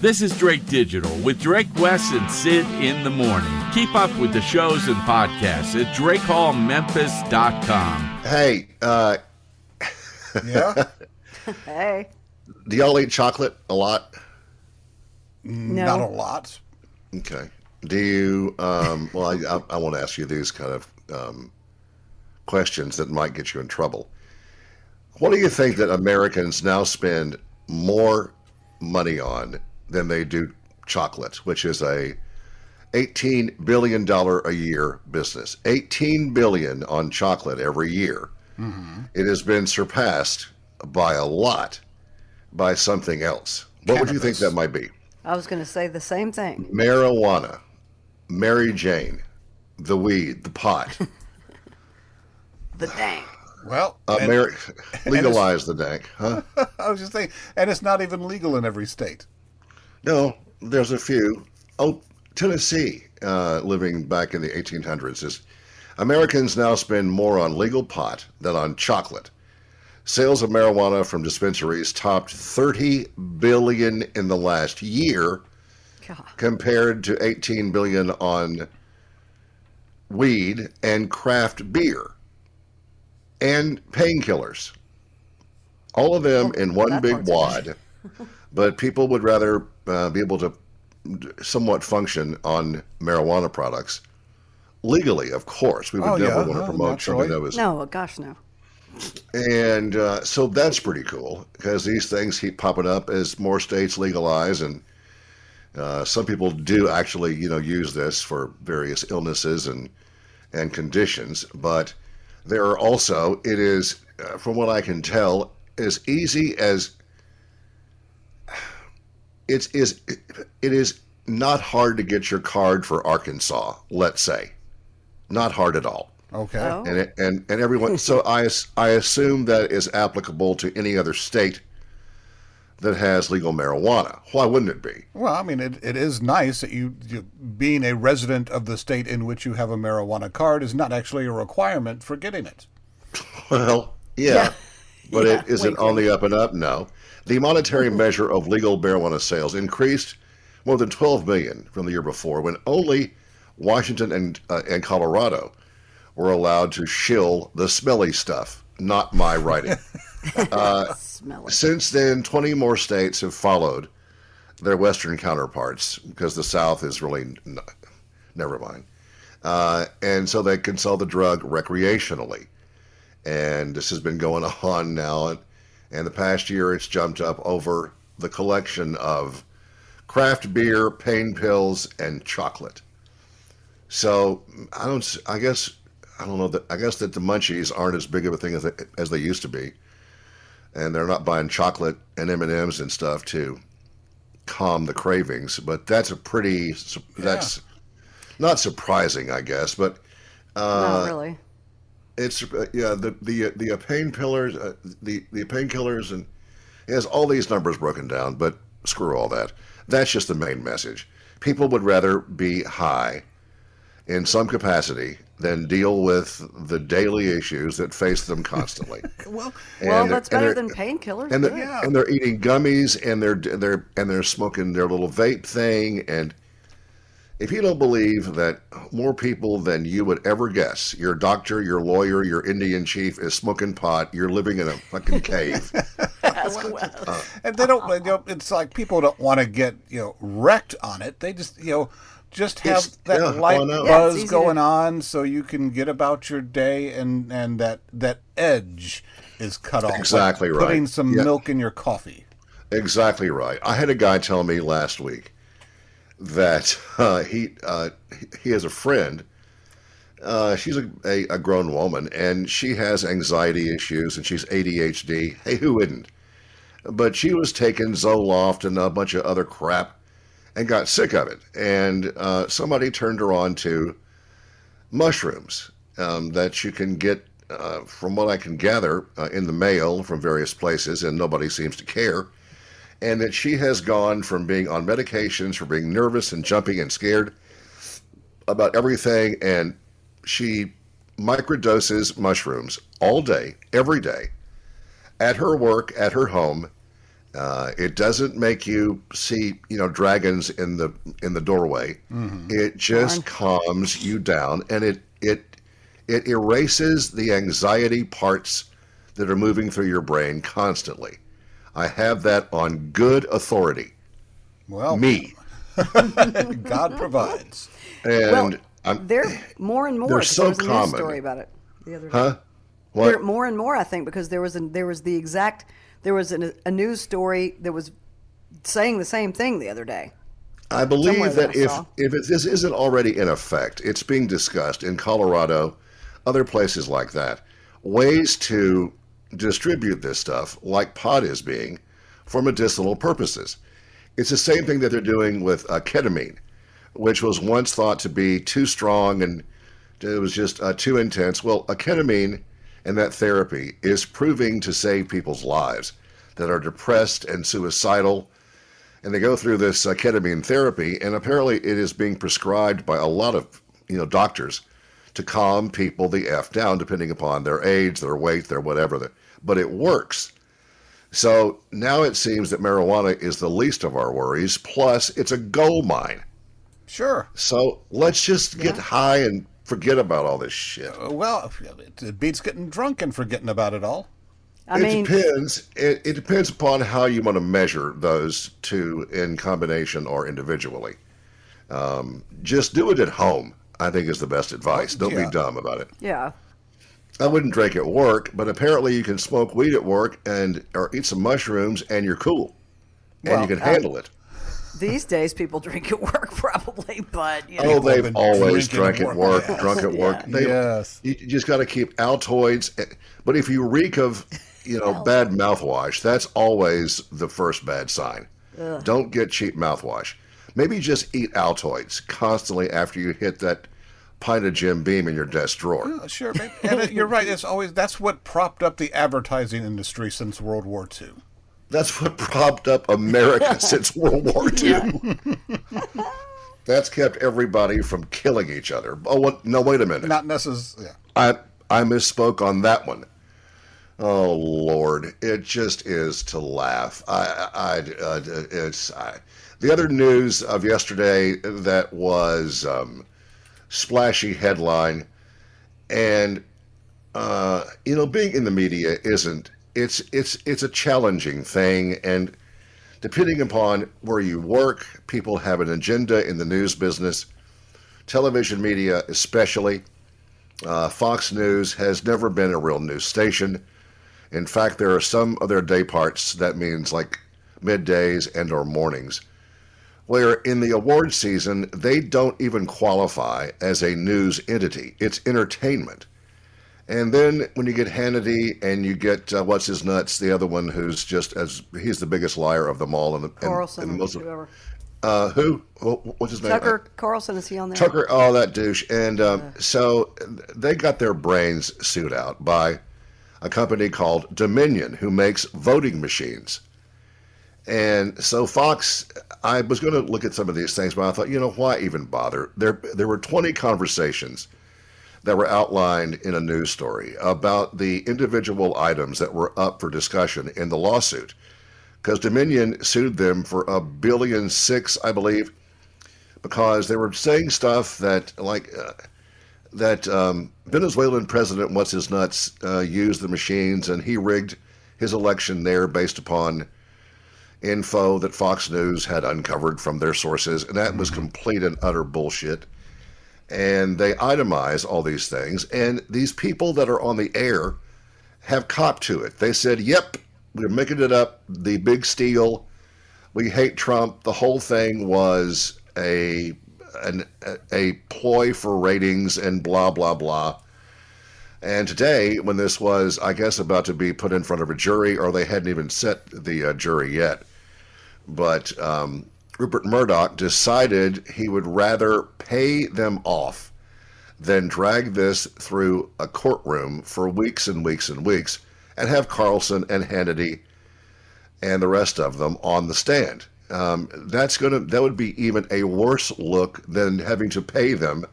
This is Drake Digital with Drake Wes and Syd in the morning. Keep up with the shows and podcasts at drakehallmemphis.com. Hey, uh, Yeah. Hey. do y'all eat chocolate a lot? No. Not a lot. Okay. Do you? Um, well, I, I, I want to ask you these kind of um, questions that might get you in trouble. What do you think that Americans now spend more money on than they do chocolate, which is a eighteen billion dollar a year business? Eighteen billion on chocolate every year. It has been surpassed by a lot by something else. What would you think that might be? I was going to say the same thing. marijuana, Mary Jane, the weed, the pot, The dank. Well, uh, and- Mary, legalize the dank, huh? I was just saying, and it's not even legal in every state. No, there's a few. Oh, Tennessee, uh, living back in the 1800s, is Americans now spend more on legal pot than on chocolate. Sales of marijuana from dispensaries topped 30 billion in the last year, God. compared to 18 billion on weed and craft beer and painkillers. All of them in one big wad. but people would rather uh, be able to somewhat function on marijuana products legally, of course. We would Oh, never yeah, want to huh, promote something that was No, gosh, no. and uh, so that's pretty cool because these things keep popping up as more states legalize, and uh, some people do actually, you know, use this for various illnesses and and conditions. But there are also, it is, uh, from what I can tell, as easy as it's is it is not hard to get your card for Arkansas. Let's say, not hard at all Okay. Oh. and it, and and everyone. So I I assume that is applicable to any other state that has legal marijuana. Why wouldn't it be? Well, I mean, it, it is nice that you, you, being a resident of the state in which you have a marijuana card, is not actually a requirement for getting it. Well, yeah, Yeah. but Yeah, it is it on the up and up? No. The monetary measure of legal marijuana sales increased more than 12 million from the year before, when only Washington and uh, and Colorado were allowed to shill the smelly stuff. Not my writing. It. Since then, 20 more states have followed their Western counterparts because the South is really n- never mind. Uh, and so they can sell the drug recreationally. And this has been going on now. And, and the past year, it's jumped up over the collection of craft beer, pain pills, and chocolate. So I don't. s- I guess I don't know that. I guess that the munchies aren't as big of a thing as they, as they used to be and they're not buying chocolate and M and M's and stuff to calm the cravings. But that's a pretty su- that's not surprising, I guess. But Not uh, really. It's uh, yeah the the the uh, painkillers uh, the the painkillers and it has all these numbers broken down. But screw all that. That's just the main message. People would rather be high in some capacity than deal with the daily issues that face them constantly. Well, Well, that's better than painkillers. and they're, and they're eating gummies and they're they're and they're smoking their little vape thing and if you don't believe that more people than you would ever guess, your doctor, your lawyer, your Indian chief is smoking pot, you're living in a fucking cave. Ask Wes. and they don't. You know, it's like people don't want to get you know wrecked on it. They just you know just have It's- that yeah, light I know. Yeah, buzz going to- on, so you can get about your day, and and that that edge is cut off. like Exactly right. Putting some Yeah. milk in your coffee. Exactly right. I had a guy tell me last week that uh, he uh, he has a friend. Uh, she's a, a, a grown woman and she has anxiety issues and she's ADHD. Hey, who wouldn't? But she was taking Zoloft and a bunch of other crap and got sick of it. And uh, somebody turned her on to mushrooms um, that you can get, uh, from what I can gather, uh, in the mail from various places, and nobody seems to care and that she has gone from being on medications for being nervous and jumpy and scared about everything and she microdoses mushrooms all day every day at her work at her home Uh, it doesn't make you see, you know, dragons in the in the doorway. It just calms you down, and it it it erases the anxiety parts that are moving through your brain constantly. I have that on good authority. Well, Me God provides. and Well, I'm They're more and more. They're so there was a news story about it the other day. huh? There, What? more and more, I think, because there was a, there was the exact there was an, a news story that was saying the same thing the other day. I believe somewhere that that I if saw. if it, this isn't already in effect, it's being discussed in Colorado, other places like that, ways to distribute this stuff, like pot is being, for medicinal purposes. It's the same thing that they're doing with uh, ketamine, which was once thought to be too strong and it was just uh, too intense. Well, a ketamine and that therapy is proving to save people's lives that are depressed and suicidal and they go through this uh, ketamine therapy, and apparently it is being prescribed by a lot of you know doctors to calm people the f down, depending upon their age, their weight, their whatever. But it works. So now it seems that marijuana is the least of our worries. Plus, it's a gold mine. Sure. So let's just get high and forget about all this shit. Uh, Well, it, it beats getting drunk and forgetting about it all. I it mean, depends. It, it depends upon how you want to measure those two in combination or individually. Um, just do it at home. I think is the best advice. Don't Yeah. be dumb about it. yeah. I wouldn't drink at work, but apparently you can smoke weed at work and or eat some mushrooms and you're cool, and Well, you can uh, handle it. These days, people drink at work probably, but you know, Oh, they've always drinking drunk at at work. work, Yes. drunk at work. Yeah. They, Yes. You you just got to keep Altoids. eh, But if you reek of, you know, bad mouthwash, that's always the first bad sign. Don't get cheap mouthwash. Maybe just eat Altoids constantly after you hit that pint of Jim Beam in your desk drawer. Uh, Sure, babe. and it, you're right. It's always that's what propped up the advertising industry since World War II. That's what propped up America since World War II. That's kept everybody from killing each other. Oh, what? No, wait a minute. Not necessarily. Yeah. I I misspoke on that one. Oh Lord, it just is to laugh. I I uh, it's I, the other news of yesterday that was um, splashy headline, and uh, you know being in the media isn't it's it's it's a challenging thing and depending upon where you work, people have an agenda in the news business, television media especially. Uh, Fox News has never been a real news station. In fact, there are some of their day parts that means like middays and or mornings, where in the award season they don't even qualify as a news entity. It's entertainment. And then when you get Hannity and you get uh, what's his nuts, the other one who's just as he's the biggest liar of them all, and, the, and, Carlson, and most of, whoever. uh, who what's his name? Tucker Carlson is he on there? Tucker, oh, that douche. And um, so they got their brains sued out by a company called Dominion, who makes voting machines. And so Fox, I was going to look at some of these things, but I thought, you know, why even bother? There, there were 20 conversations that were outlined in a news story about the individual items that were up for discussion in the lawsuit. Because Dominion sued them for a billion six, I believe, because they were saying stuff that like uh, that um, Venezuelan president what's his nuts uh, used the machines and he rigged his election there based upon info that Fox News had uncovered from their sources, and that was complete and utter bullshit. And they itemize all these things, and these people that are on the air have copped to it. They said, "Yep, we're making it up. The big steal. We hate Trump. The whole thing was a an, a ploy for ratings and blah blah blah." And today, when this was, I guess, about to be put in front of a jury, or they hadn't even set the uh, jury yet, but um, Rupert Murdoch decided he would rather pay them off than drag this through a courtroom for weeks and weeks and weeks and have Carlson and Hannity and the rest of them on the stand. Um, that's gonna that would be even a worse look than having to pay them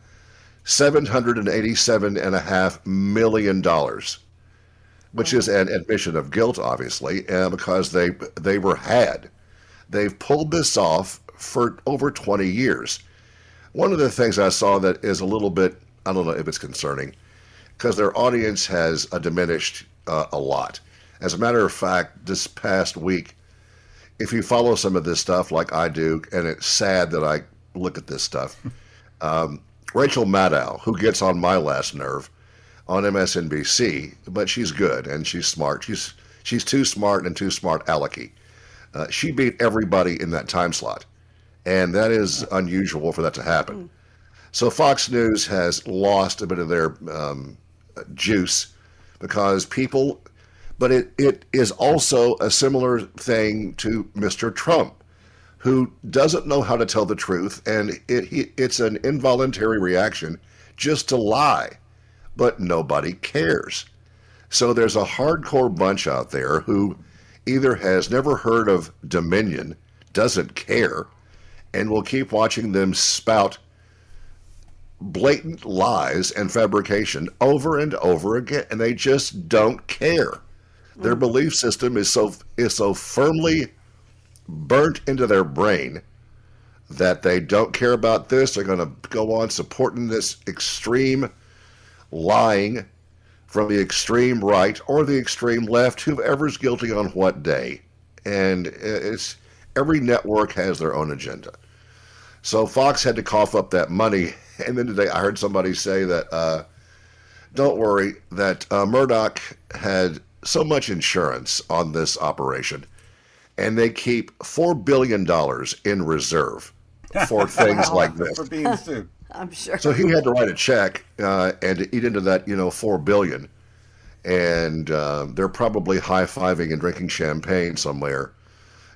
seven hundred and eighty-seven and a half million dollars. which is an admission of guilt, obviously, uh, because they they were had. They've pulled this off for over 20 years. One of the things I saw that is a little bit, I don't know if it's concerning, because their audience has uh, diminished uh, a lot. As a matter of fact, this past week, if you follow some of this stuff like I do, and it's sad that I look at this stuff, um, Rachel Maddow, who gets on my last nerve on MSNBC, but she's good and she's smart. She's she's too smart and too smart alecky. Uh, she beat everybody in that time slot, and that is unusual for that to happen. So Fox News has lost a bit of their um, juice because people, but it, it is also a similar thing to Mr. Trump, who doesn't know how to tell the truth, and it, it's an involuntary reaction just to lie, but nobody cares. So there's a hardcore bunch out there who either has never heard of Dominion, doesn't care, and will keep watching them spout blatant lies and fabrication over and over again, and they just don't care. Their mm. belief system is so is so firmly burnt into their brain that they don't care about this. They're going to go on supporting this extreme lying from the extreme right or the extreme left, whoever's guilty on what day. And it's every network has their own agenda. So Fox had to cough up that money. And then today I heard somebody say that, uh, don't worry, that uh, Murdoch had so much insurance on this operation, and they keep $4 billion in reserve for things like this. for being sued. I'm sure. So he had to write a check uh, and eat into that, you know, four billion. And uh, they're probably high fiving and drinking champagne somewhere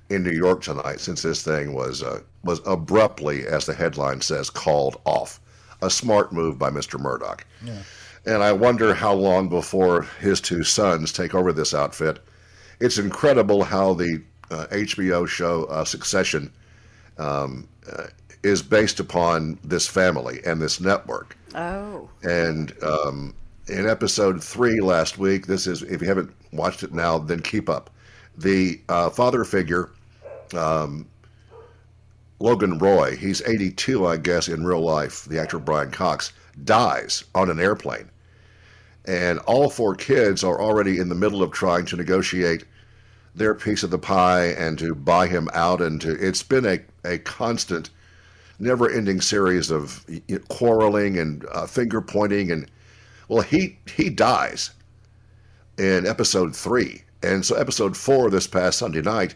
in New York tonight, since this thing was uh, was abruptly, as the headline says, called off. A smart move by Mr. Murdoch. And I wonder how long before his two sons take over this outfit. It's incredible how the uh, HBO show uh, Succession um, uh, is based upon this family and this network. oh, And um, in episode three last week, this is, if you haven't watched it now, then keep up. The uh, father figure, um, Logan Roy, he's 82, I guess, in real life, the actor Brian Cox, dies on an airplane. And all four kids are already in the middle of trying to negotiate their piece of the pie and to buy him out. And to, it's been a, a constant, never ending series of y- y- quarreling and uh, finger pointing. And well, he, he dies in episode three. And so, episode four this past Sunday night,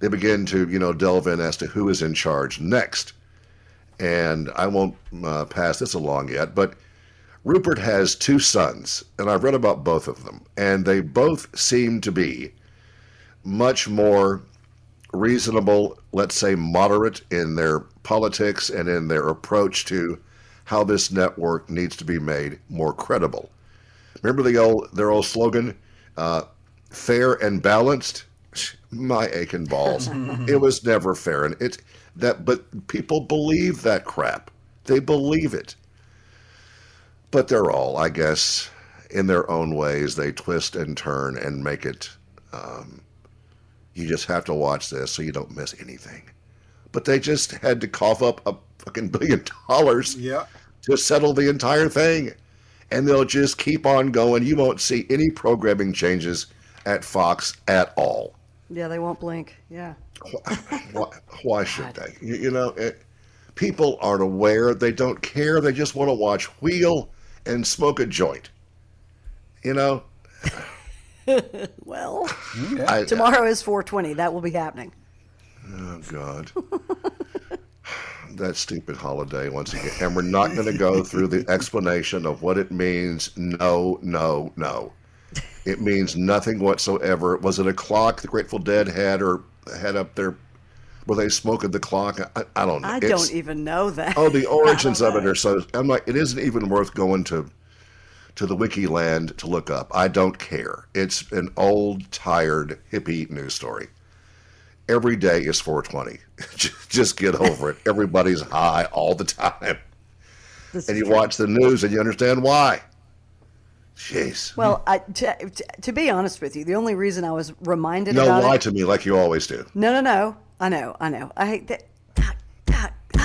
they begin to, you know, delve in as to who is in charge next. And I won't uh, pass this along yet, but Rupert has two sons, and I've read about both of them, and they both seem to be much more reasonable, let's say moderate in their politics and in their approach to how this network needs to be made more credible. Remember the old their old slogan, uh, "Fair and balanced." My aching balls. it was never fair, and it that. But people believe that crap. They believe it. But they're all, I guess, in their own ways. They twist and turn and make it. Um, you just have to watch this so you don't miss anything. But they just had to cough up a fucking billion dollars Yeah. to settle the entire thing. And they'll just keep on going. You won't see any programming changes at Fox at all. yeah, they won't blink. Yeah. Why, why should they? You, you know, it, people aren't aware. They don't care. They just want to watch Wheel and smoke a joint. You know, Well, I, tomorrow is 420. That will be happening. Oh God. that stupid holiday once again. And we're not going to go through the explanation of what it means. No, no, no. It means nothing whatsoever. Was it a clock the Grateful Dead had or had up there where they smoked the clock? I, I don't know. I It's- don't even know that. Oh, the origins of it are so. I'm like, it isn't even worth going to to the wiki land to look up. I don't care. It's an old, tired, hippie news story. Every day is 420. Just get over it. Everybody's high all the time. This And you true. watch the news and you understand why. Jeez. Well, I, to, to, be honest with you, the only reason I was reminded no, lie it. to me like you always do. No, no, no. I know, I know. I hate that.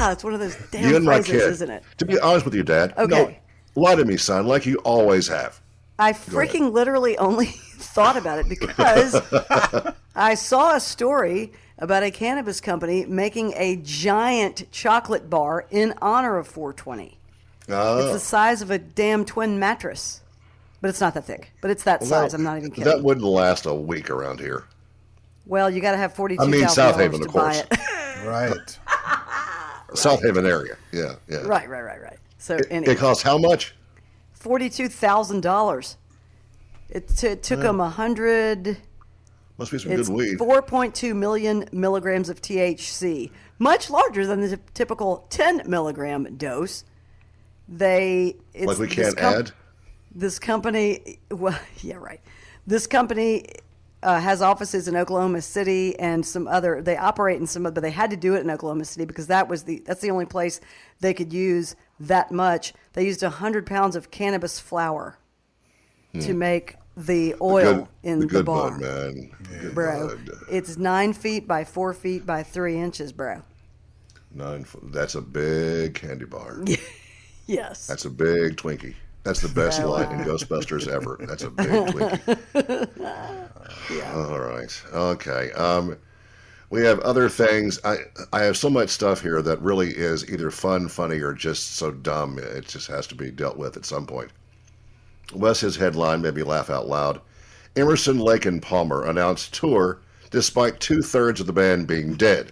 It's one of those damn you and my phrases, kid. isn't it? To be honest with you, Dad. Okay. No, lie to me, son, like you always have. I freaking literally only thought about it because I saw a story about a cannabis company making a giant chocolate bar in honor of 420. Oh. It's Oh. the size of a damn twin mattress, but it's not that thick. But it's that size. I'm not even kidding. That wouldn't last a week around here. well, you got to have forty-two I mean, South Haven, to of buy course. it. Right. South Haven area. Yeah, yeah. right, right, right, right. So It, anyway, it costs how much? forty-two thousand dollars. It, t- it took them a hundred. Must be some good weed. 4.2 million milligrams of THC, much larger than the typical 10 milligram dose. They it's like we this can't com- add. This company, well, yeah, right. This company uh, has offices in Oklahoma City and some other. They operate in some, other but they had to do it in Oklahoma City because that was the that's the only place they could use that much. They used hundred pounds of cannabis flower to make the oil Hmm. Good, in the the, bar bud, man. Good bro. bud. It's nine feet by four feet by three inches, bro. Nine. That's a big candy bar. Yes. That's a big Twinkie. That's the best So, line in Ghostbusters ever. That's a big Twinkie. All right. Okay. Um, we have other things. I I have so much stuff here that really is either fun, funny, or just so dumb. It just has to be dealt with at some point. Wes, his headline made me laugh out loud. Emerson, Lake, and Palmer announced tour despite two thirds of the band being dead.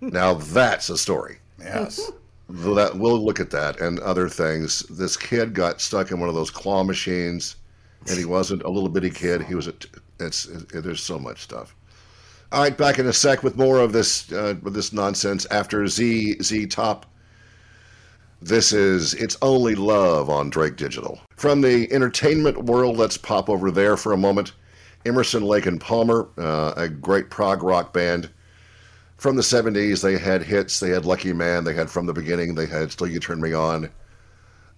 Now that's a story. Yes. That we'll look at that and other things. This kid got stuck in one of those claw machines, and he wasn't a little bitty kid. He was a. It's it, there's so much stuff. All right, back in a sec with more of this uh, with this nonsense after ZZ Top. This is It's Only Love on Drake Digital. From the entertainment world, let's pop over there for a moment. Emerson, Lake, and Palmer, uh, a great prog rock band. From the 70s they had hits. They had lucky man. They had from the beginning. They had still you turn me on.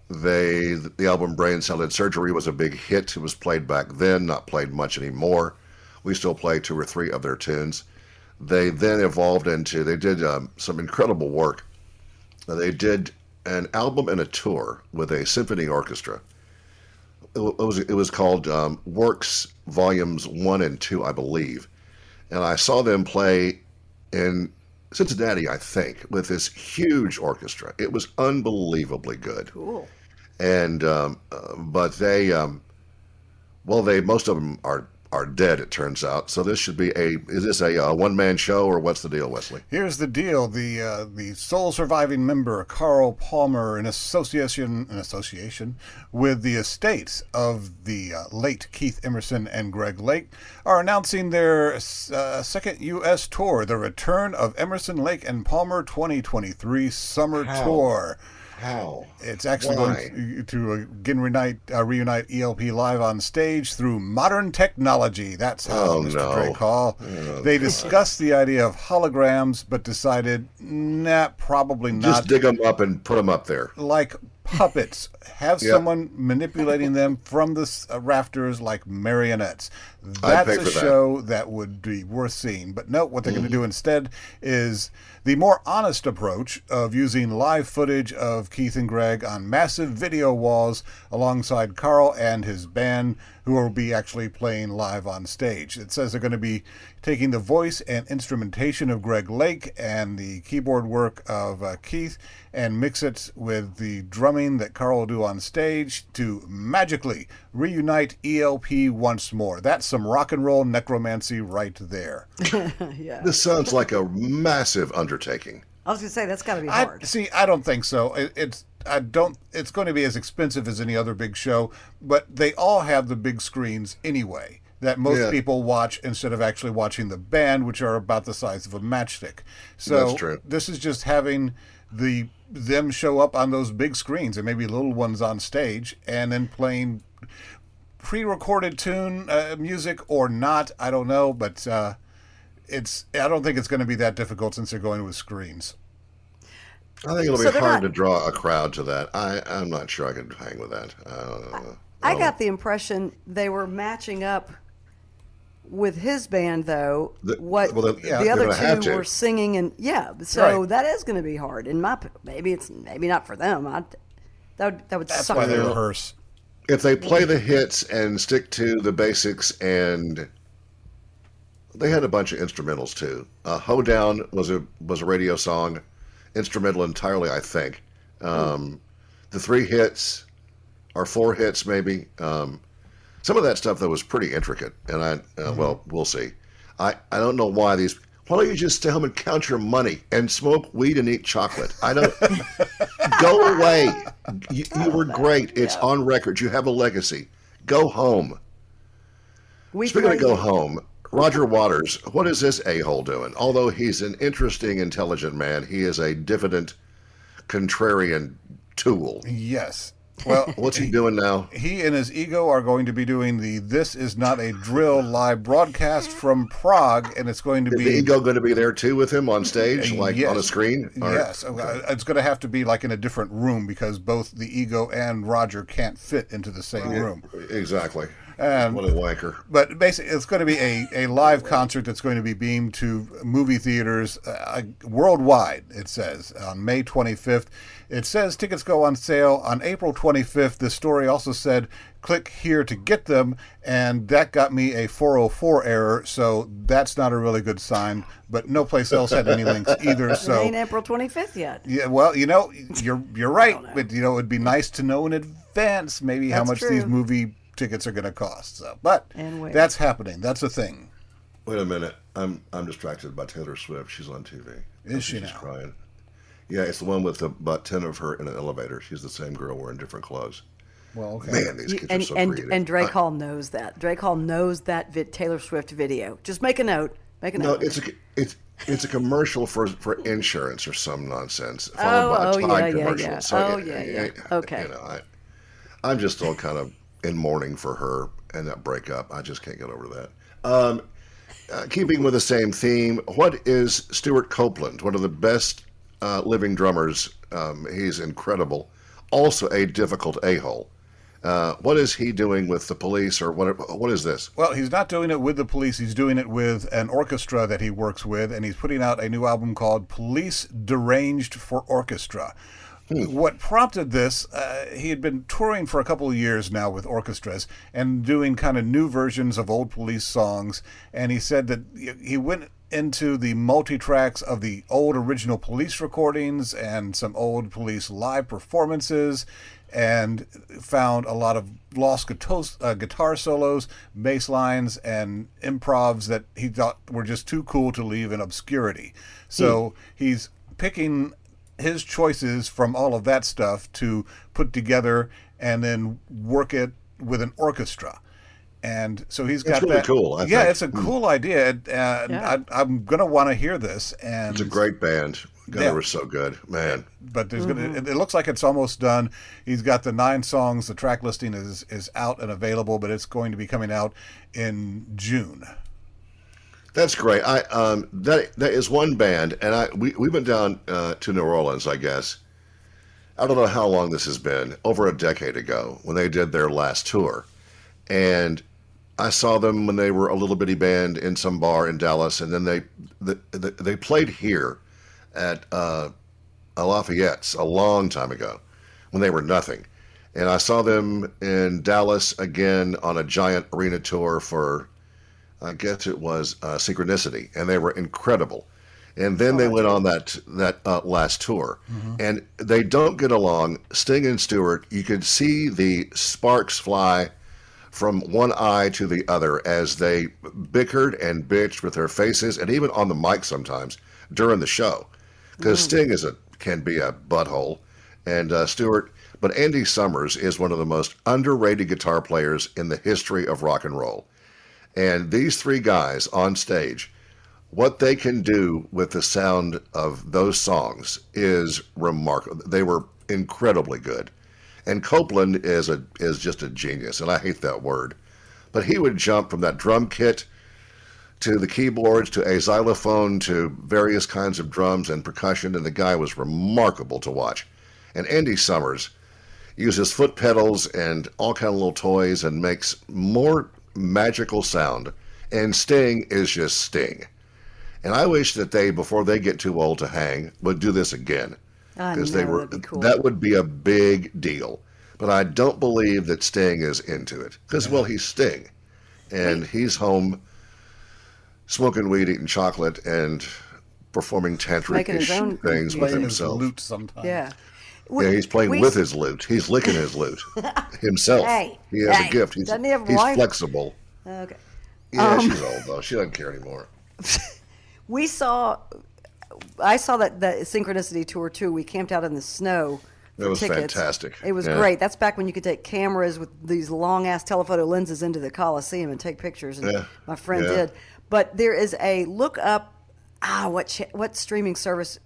They the album brain salad surgery was a big hit. It was played back then not played much anymore we still play two or three of their tunes they then evolved into they did um, some incredible work they did an album and a tour with a symphony orchestra it was it was called um, works volumes one and two i believe and i saw them play in Cincinnati, I think, with this huge orchestra. It was unbelievably good. cool. And um, uh, but they, um, well, they most of them are are dead. It turns out. So this should be a is this a uh, one man show or what's the deal, Wesley? Here's the deal: the uh, the sole surviving member, Carl Palmer, in association in association with the estates of the uh, late Keith Emerson and Greg Lake, are announcing their uh, second U.S. tour, the return of Emerson, Lake, and Palmer 2023 summer How? tour. How? It's actually Why? going to, to again reunite, uh, reunite ELP live on stage through modern technology. That's how Oh, Mr. no. Drake Hall. they discussed the idea of holograms, but decided, nah, probably not. Just dig them up and put them up there. like puppets. Have Yeah. someone manipulating them from the uh, rafters like marionettes. That's a that. show that would be worth seeing. But no, what they're going to do instead is the more honest approach of using live footage of Keith and Greg on massive video walls alongside Carl and his band, who will be actually playing live on stage. It says they're going to be taking the voice and instrumentation of Greg Lake and the keyboard work of uh, Keith and mix it with the drumming that Carl will do on stage to magically reunite ELP once more. That's some rock and roll necromancy right there. Yeah. This sounds like a massive undertaking. I was gonna say that's got to be I hard. see. I don't think so. It, it's I don't. It's going to be as expensive as any other big show, but they all have the big screens anyway that most Yeah. people watch instead of actually watching the band, which are about the size of a matchstick. So this is just having the them show up on those big screens and maybe little ones on stage, and then playing pre-recorded tune uh, music or not. I don't know, but. Uh, it's. I don't think it's going to be that difficult since they're going with screens. I think it'll So be they're hard not- to draw a crowd to that. I, I'm not sure I could hang with that. Uh, I got the impression they were matching up with his band, though. The- what well, they- yeah, the other gonna have two were singing, and yeah, so Right. that is going to be hard. In my p- maybe it's maybe not for them. I, that would that would That's suck. why they rehearse. if they play the hits and stick to the basics and they had a bunch of instrumentals too uh, hoedown was a was a radio song instrumental entirely i think. Um, the three hits or four hits maybe. Um, some of that stuff that was pretty intricate and i uh, well we'll see. I i don't know why these why don't you just stay home and count your money and smoke weed and eat chocolate? I don't go away. You, you were great. It's on record. You have a legacy. Go home. We Speaking of go home, Roger Waters, what is this a hole doing? Although he's an interesting, intelligent man, he is a diffident, contrarian tool. Yes. Well, What's he doing now? he and his ego are going to be doing the "This Is Not a Drill" live broadcast from Prague, and it's going to Is be the ego going to be there too with him on stage, like Yes. on a screen? Yes, Uh, it's going to have to be like in a different room because both the ego and Roger can't fit into the same room. Exactly. And- what a wanker. But basically, it's going to be a, a live concert that's going to be beamed to movie theaters uh, worldwide, it says, on May 25th. It says tickets go on sale on April 25th. The story also said click here to get them, and that got me a 404 error, so that's not a really good sign. But no place else had any links either, It so. ain't April 25th yet. Yeah, well, you know, you're you're right, but you know, it'd be nice to know in advance maybe how much true. these movie tickets are going to cost. So, but And where. that's happening. That's a thing. Wait a minute. I'm I'm distracted by Taylor Swift. She's on TV. Is Oh, she she's now? crying. Yeah, it's the one with about ten of her in an elevator. She's the same girl wearing different clothes. Well, okay. Man, these You- kids and are so and creative. and Drake I- Hall knows that. Drake Hall knows that vi- Taylor Swift video. Just make a note. Make a No, note. it's a it's it's a commercial for for insurance or some nonsense. Oh, by a oh, Tide yeah, yeah, commercial. yeah. So, Oh, yeah, yeah, yeah, yeah. Okay. You know, I, I'm just all kind of in mourning for her and that breakup. I just can't get over that. Um, uh, keeping with the same theme, what is Stewart Copeland? One of the best uh, living drummers. Um, he's incredible. Also a difficult a hole. Uh, what is he doing with the police, or what? What is this? Well, he's not doing it with the police. He's doing it with an orchestra that he works with, and he's putting out a new album called Police Deranged for Orchestra. What prompted this, uh, he had been touring for a couple of years now with orchestras and doing kind of new versions of old police songs. And he said that he went into the multi tracks of the old original police recordings and some old police live performances and found a lot of lost guitar, uh, guitar solos, bass lines, and improvs that he thought were just too cool to leave in obscurity. So he's picking his choices from all of that stuff to put together and then work it with an orchestra. And so he's got It's really that. cool, I yeah, think. it's a cool hmm. idea. And Yeah. I, I'm gonna want to hear this. And It's a great band. God, Yeah. they were so good, man. but there's gonna it, it looks like it's almost done he's got the nine songs the track listing is is out and available but it's going to be coming out in june That's great. I um that that is one band, and I we we went down uh, to New Orleans. I guess I don't know how long this has been. Over a decade ago, when they did their last tour, and I saw them when they were a little bitty band in some bar in Dallas, and then they the, the, they played here at uh, Lafayette's a long time ago when they were nothing. And I saw them in Dallas again on a giant arena tour for I guess it was uh, Synchronicity, and they were incredible. And then they went on that that uh, last tour, and they don't get along. Sting and Stewart, you could see the sparks fly from one eye to the other as they bickered and bitched with their faces, and even on the mic sometimes during the show, because Sting is a can be a butthole, and uh, Stewart. But Andy Summers is one of the most underrated guitar players in the history of rock and roll. And these three guys on stage, what they can do with the sound of those songs is remarkable. They were incredibly good. And Copeland is a is just a genius, and I hate that word. But he would jump from that drum kit to the keyboards to a xylophone to various kinds of drums and percussion, and the guy was remarkable to watch. And Andy Summers, uses foot pedals and all kind of little toys and makes more magical sound. And Sting is just Sting. And I wish that they, before they get too old to hang, would do this again because they were that'd be cool. that would be a big deal. But I don't believe that Sting is into it because well, he's Sting, and he's home smoking weed, eating chocolate, and performing Making his tantric own things with himself. lute sometimes. yeah. Yeah, he's playing We- with his lute. He's licking his lute himself. Hey, he has hey, a gift. He's, doesn't he have he's flexible. Okay. Yeah, Um, she's old though. She doesn't care anymore. We saw, I saw that the Synchronicity tour too. We camped out in the snow. That was tickets. fantastic. It was Yeah. great. That's back when you could take cameras with these long ass telephoto lenses into the Coliseum and take pictures. And Yeah. my friend Yeah. did. But there is a look up. Ah, what what streaming service?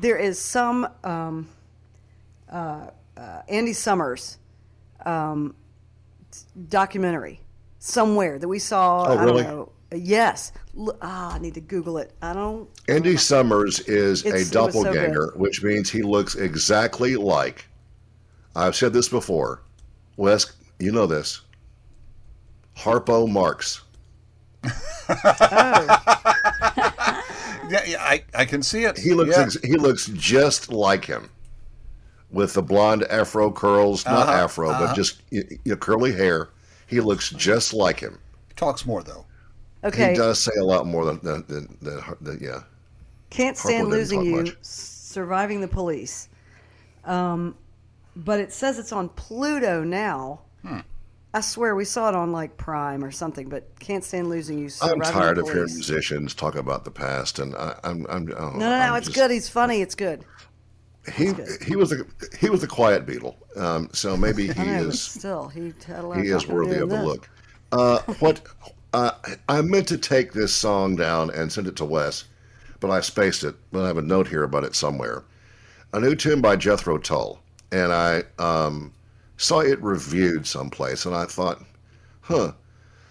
There is some um, uh, uh, Andy Summers um, documentary somewhere that we saw. Oh, I really? don't know. Yes. Ah, I need to Google it. I don't. Andy Summers is It's- a it was so doppelganger, which means he looks exactly like. I've said this before. Wes, you know this. Harpo Marx. Yeah, yeah I, I can see it. He looks Yeah. ex- he looks just like him, with the blonde afro curls, not Uh-huh, afro, but just you know, curly hair. He looks just like him. talks more though. Okay. He does say a lot more than than, than, than, than yeah. Can't stand Harpo losing you. much. Surviving the police. Um, but it says it's on Pluto now. Hmm. I swear we saw it on like Prime or something. But can't stand losing you. I'm tired of hearing musicians talk about the past, and I, I'm I'm oh, No, no, no. I'm it's just- good. He's funny. It's good. He he was a he was a quiet Beatle, um, so maybe he is still, he had a lot he is worthy of a look. Uh, what uh, I meant to take this song down and send it to Wes, but I spaced it. But I have a note here about it somewhere. A new tune by Jethro Tull, and I um, saw it reviewed someplace, and I thought, huh,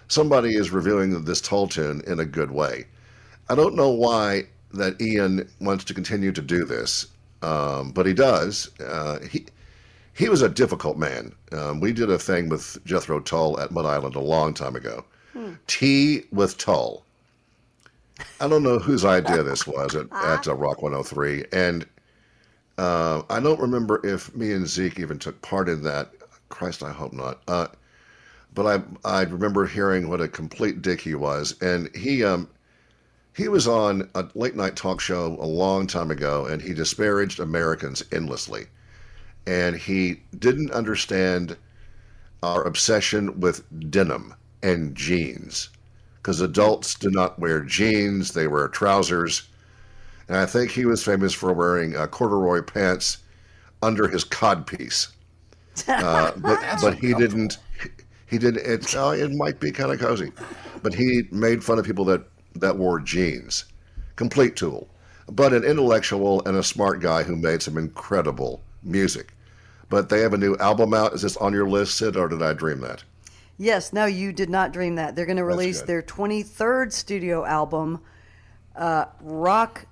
somebody is reviewing this Tull tune in a good way. I don't know why that Ian wants to continue to do this, um, but he does. Uh, he he was a difficult man. Um, we did a thing with Jethro Tull at Mud Island a long time ago. Tea with Tull. I don't know whose idea this was at, at uh, Rock 103, and uh, I don't remember if me and Zeke even took part in that. Christ, I hope not. Uh, but I I remember hearing what a complete dick he was, and he um he was on a late night talk show a long time ago, and he disparaged Americans endlessly. And he didn't understand our obsession with denim and jeans because adults do not wear jeans they wear trousers. And i think he was famous for wearing uh, corduroy pants under his codpiece uh, but, but he didn't he didn't oh, it might be kind of cozy. But he made fun of people that that wore jeans complete tool but an intellectual and a smart guy who made some incredible music but they have a new album out. Is this on your list, Syd, or did I dream that? Yes, no, you did not dream that. They're going to release their 23rd studio album, uh, Rock.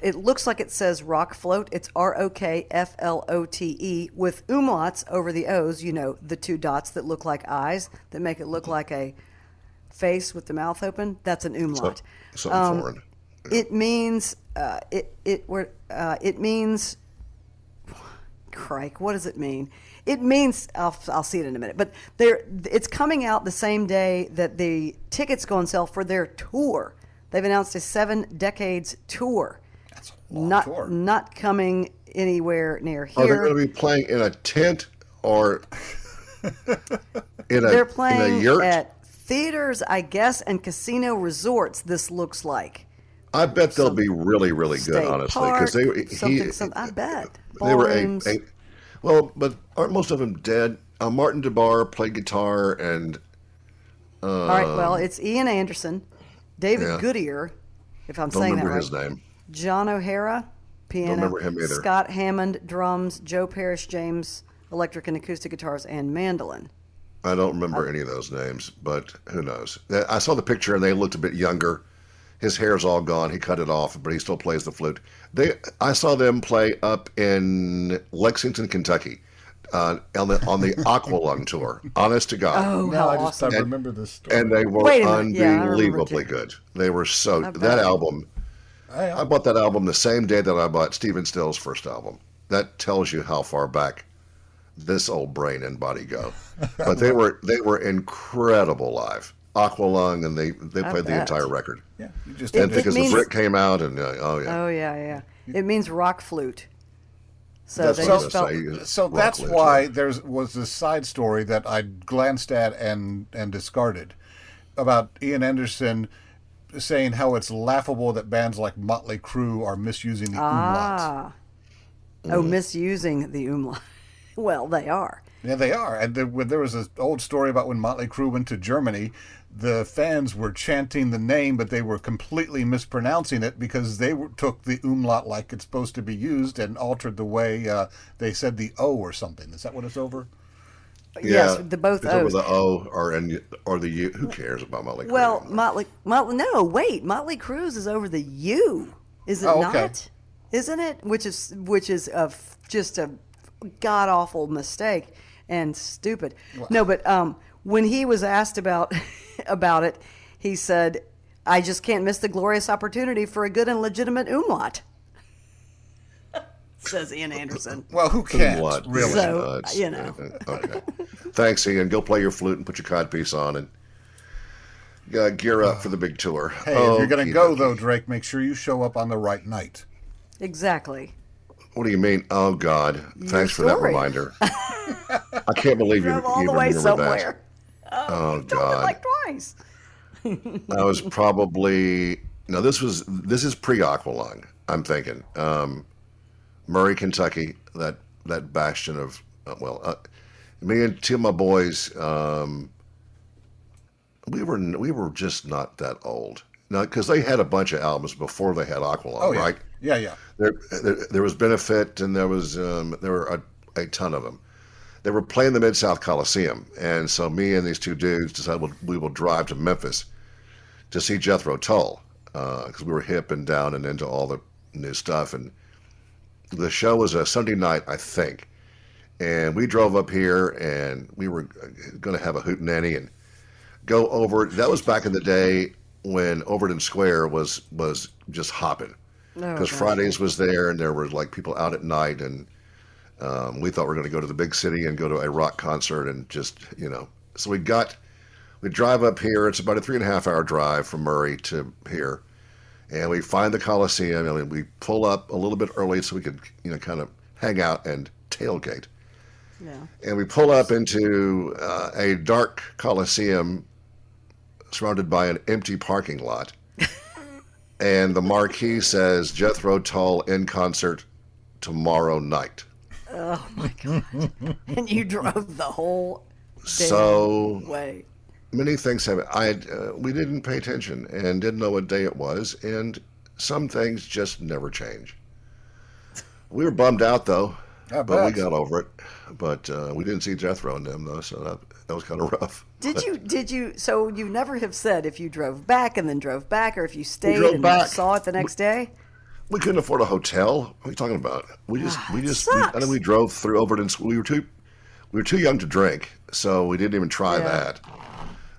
It looks like it says Rock Float. It's R O K F L O T E with umlauts over the O's, you know, the two dots that look like eyes that make it look like a face with the mouth open. That's an umlaut. Um, foreign. It means uh, it it were uh, it means Crike, what does it mean? It means I'll, I'll see it in a minute, but they're, it's coming out the same day that the tickets go on sale for their tour. They've announced a seven decades tour, That's not tour. not coming anywhere near here. Are they going to be playing in a tent or in a They're in a yurt? at theaters, I guess, and casino resorts. This looks like I bet they'll be really, really good, honestly, because they something, he, some- I bet they were a, a well, but aren't most of them dead? Uh, Martin DeBar played guitar, and All right, well, it's Ian Anderson, David yeah. Goodyear, if I'm don't saying that remember right. his name. John O'Hara, piano. remember him either. Scott Hammond, drums. Joe Parrish James, electric and acoustic guitars, and mandolin. I don't remember any of those names, but who knows? I saw the picture, and they looked a bit younger. His hair's all gone. He cut it off, but he still plays the flute. They, I saw them play up in Lexington, Kentucky. uh, on the on the Aqualung tour. Honest to God. Oh, No, how I just awesome! I remember this story. and they were Wait a minute. Yeah, unbelievably good. They were so that album. I, I bought that album the same day that I bought Stephen Stills' first album. That tells you how far back this old brain and body go. But they were they were incredible live. Aqualung and they they I played the entire record. yeah, you just It- And it because means- the brick came out and uh, oh yeah. Oh yeah, yeah. It means rock flute. So That's they just felt. so that's Lid, why yeah. there's was this side story that I glanced at and and discarded about Ian Anderson saying how it's laughable that bands like Motley Crue are misusing the umlaut. Ah. Oh, misusing the umlaut. Well, they are. Yeah, they are. And there, was an old story about when Motley Crue went to Germany, the fans were chanting the name, but they were completely mispronouncing it because they took the umlaut like it's supposed to be used and altered the way uh, they said the O or something. Is that what it's over? yes, the both it's over O's. the O or and or the U. Who cares about Motley Crue? Well, Motley, Motley, no, wait, Motley Crue's is over the U, is it Oh, okay. not? Isn't it? Which is which is a f- just a god awful mistake and stupid. No, but um, when he was asked about about it, he said, "I just can't miss the glorious opportunity for a good and legitimate umlaut." Says Ian Anderson. Well, who can't what? really? So, Uh, you know. uh, Okay. Thanks, Ian. Go play your flute and put your codpiece on and uh, gear up for the big tour. Hey, if you're going to go though, Drake, make sure you show up on the right night. Exactly. What do you mean? Oh God! Thanks for that reminder. I can't believe you, Drove all you the way somewhere. that. Oh it God! like twice. I was probably no. This was this is pre Aqualung. I'm thinking um, Murray, Kentucky. That that bastion of uh, well, uh, me and two of my boys. Um, we were we were just not that old. No, because they had a bunch of albums before they had Aqualung, Oh, yeah. right? Yeah, yeah. There, there, there was benefit, and there was um, there were a, a ton of them. They were playing the Mid South Coliseum, and so me and these two dudes decided we'll, we will drive to Memphis to see Jethro Tull because we were hip and down and into all the new stuff. And the show was a Sunday night, I think, and we drove up here, and we were going to have a hootenanny and go over. That was back in the day when Overton Square was was just hopping. Oh, because gosh. Fridays was there and there were like people out at night and um, we thought we are going to go to the big city and go to a rock concert and just you know. So we got we drive up here. It's about a three and a half hour drive from Murray to here. And we find the Coliseum and we pull up a little bit early so we could you know kind of hang out and tailgate. Yeah. and we pull up into uh, a dark Coliseum surrounded by an empty parking lot. and the marquee says Jethro Tull in concert tomorrow night. Oh my god! and you drove the whole So way. many things have. I uh, we didn't pay attention and didn't know what day it was, and some things just never change. We were bummed out though, I but we got over it. But uh, we didn't see Jethro and them though, so that, that was kind of rough. Did you? Did you? So you never have said if you drove back and then drove back, or if you stayed and saw it the next day. We couldn't afford a hotel. What are you talking about? We just, we just, we, I sucks. think we drove through Overton. We were too, we were too young to drink, so we didn't even try Yeah. that.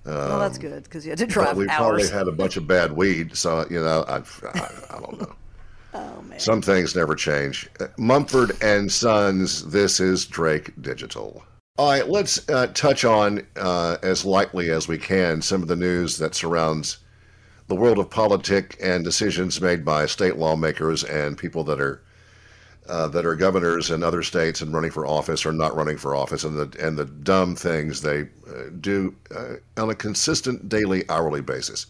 well, that's good because you had to drive we hours. probably had a bunch of bad weed, so you know, I, I, I don't know. oh man. Some things never change. Uh, Mumford and Sons. This is Drake Digital. All right, let's uh, touch on uh, as lightly as we can some of the news that surrounds the world of politics and decisions made by state lawmakers and people that are uh, that are governors in other states and running for office or not running for office, and the and the dumb things they uh, do uh, on a consistent daily, hourly basis.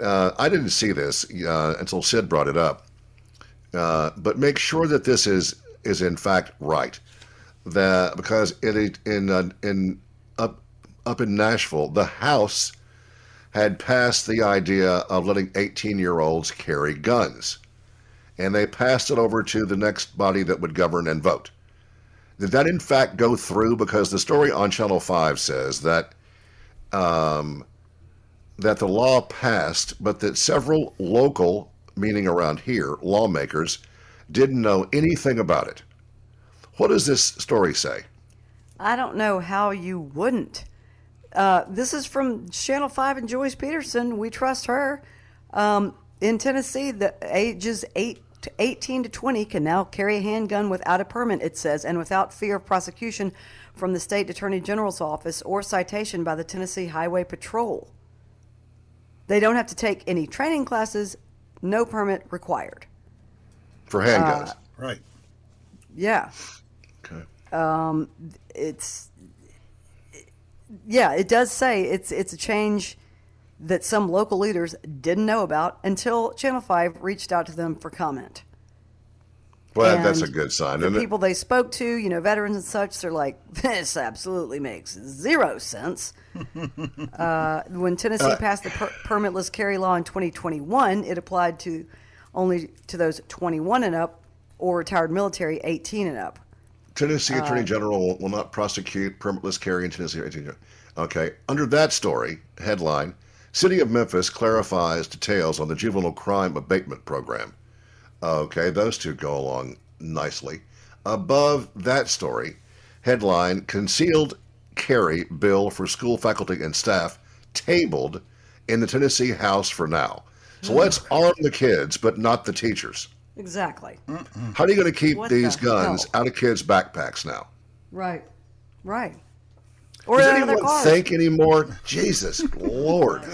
Uh, I didn't see this until Syd brought it up. But make sure that this is is in fact right. That because it in uh, in up up in Nashville, the House had passed the idea of letting 18 year olds carry guns, and they passed it over to the next body that would govern and vote. Did that in fact go through? Because the story on Channel Five says that um, that the law passed, but that several local, meaning around here, lawmakers didn't know anything about it. What does this story say? I don't know how you wouldn't. Uh, this is from Channel 5 and Joyce Peterson. We trust her. Um, in Tennessee, the ages 8 to 18 to 20 can now carry a handgun without a permit, it says, and without fear of prosecution from the state attorney general's office or citation by the Tennessee Highway Patrol. They don't have to take any training classes, no permit required. For handguns. Right. Yeah. Okay. it's yeah, it does say it's it's a change that some local leaders didn't know about until Channel Five reached out to them for comment. Well, that's a good sign, The people they spoke to, you know, veterans and such, they're like, this absolutely makes zero sense. uh, when Tennessee passed the per- permitless carry law in 2021, it applied to only to those 21 and up or retired military 18 and up. Tennessee Attorney General will not prosecute permitless carry in Tennessee. Okay. Under that story, headline City of Memphis clarifies details on the juvenile crime abatement program. Okay, those two go along nicely. Above that story, headline Concealed Carry Bill for School Faculty and Staff tabled in the Tennessee House for now. So hmm. let's arm the kids, but not the teachers. Exactly. How are you going to keep What these the guns hell? out of kids' backpacks now? Right. Right. Or Does out of their anyone cars. think anymore? Jesus Lord.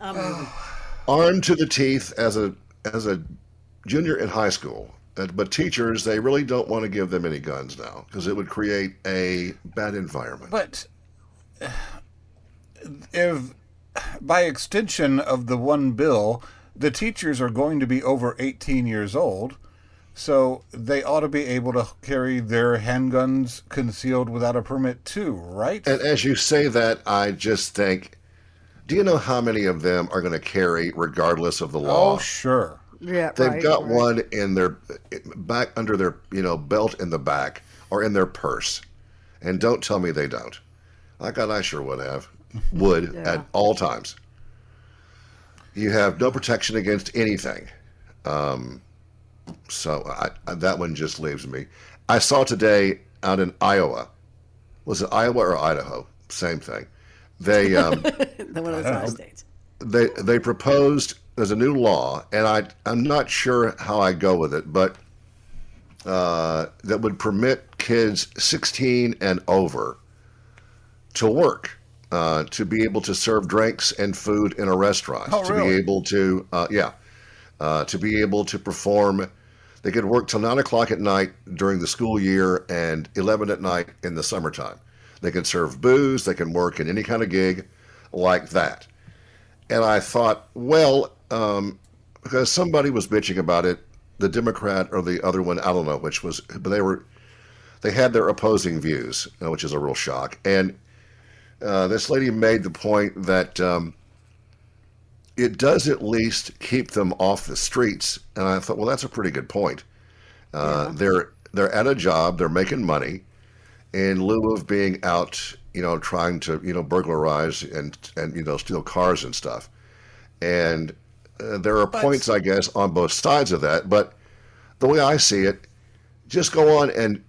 Armed to the teeth as a as a junior in high school, Uh, but teachers they really don't want to give them any guns now because it would create a bad environment. But if by extension of the one bill, the teachers are going to be over 18 years old, so they ought to be able to carry their handguns concealed without a permit too, right? and as you say that, I just think, do you know how many of them are going to carry regardless of the law? oh, sure. Yeah, They've right, got right. one in their back under their you know belt in the back or in their purse, and don't tell me they don't. I God, I sure would have would Yeah. at all times. You have no protection against anything, um, so I, I, that one just leaves me. I saw today out in Iowa. Was it Iowa or Idaho? Same thing. They um, The one of five states. they they proposed there's a new law, and I I'm not sure how I go with it, but uh, that would permit kids 16 and over to work, uh, to be able to serve drinks and food in a restaurant, Oh, to really? be able to uh, yeah, uh, to be able to perform. They could work till nine o'clock at night during the school year and 11 at night in the summertime. They can serve booze. They can work in any kind of gig like that. And I thought, well, um, because somebody was bitching about it, the Democrat or the other one, I don't know which was, but they were, they had their opposing views, uh, which is a real shock. And uh, this lady made the point that um, it does at least keep them off the streets. And I thought, well, that's a pretty good point. Uh, They're they're at a job, they're making money, in lieu of being out, you know, trying to you know burglarize and and you know steal cars and stuff. And uh, there are But- points, I guess, on both sides of that. But the way I see it, just go on and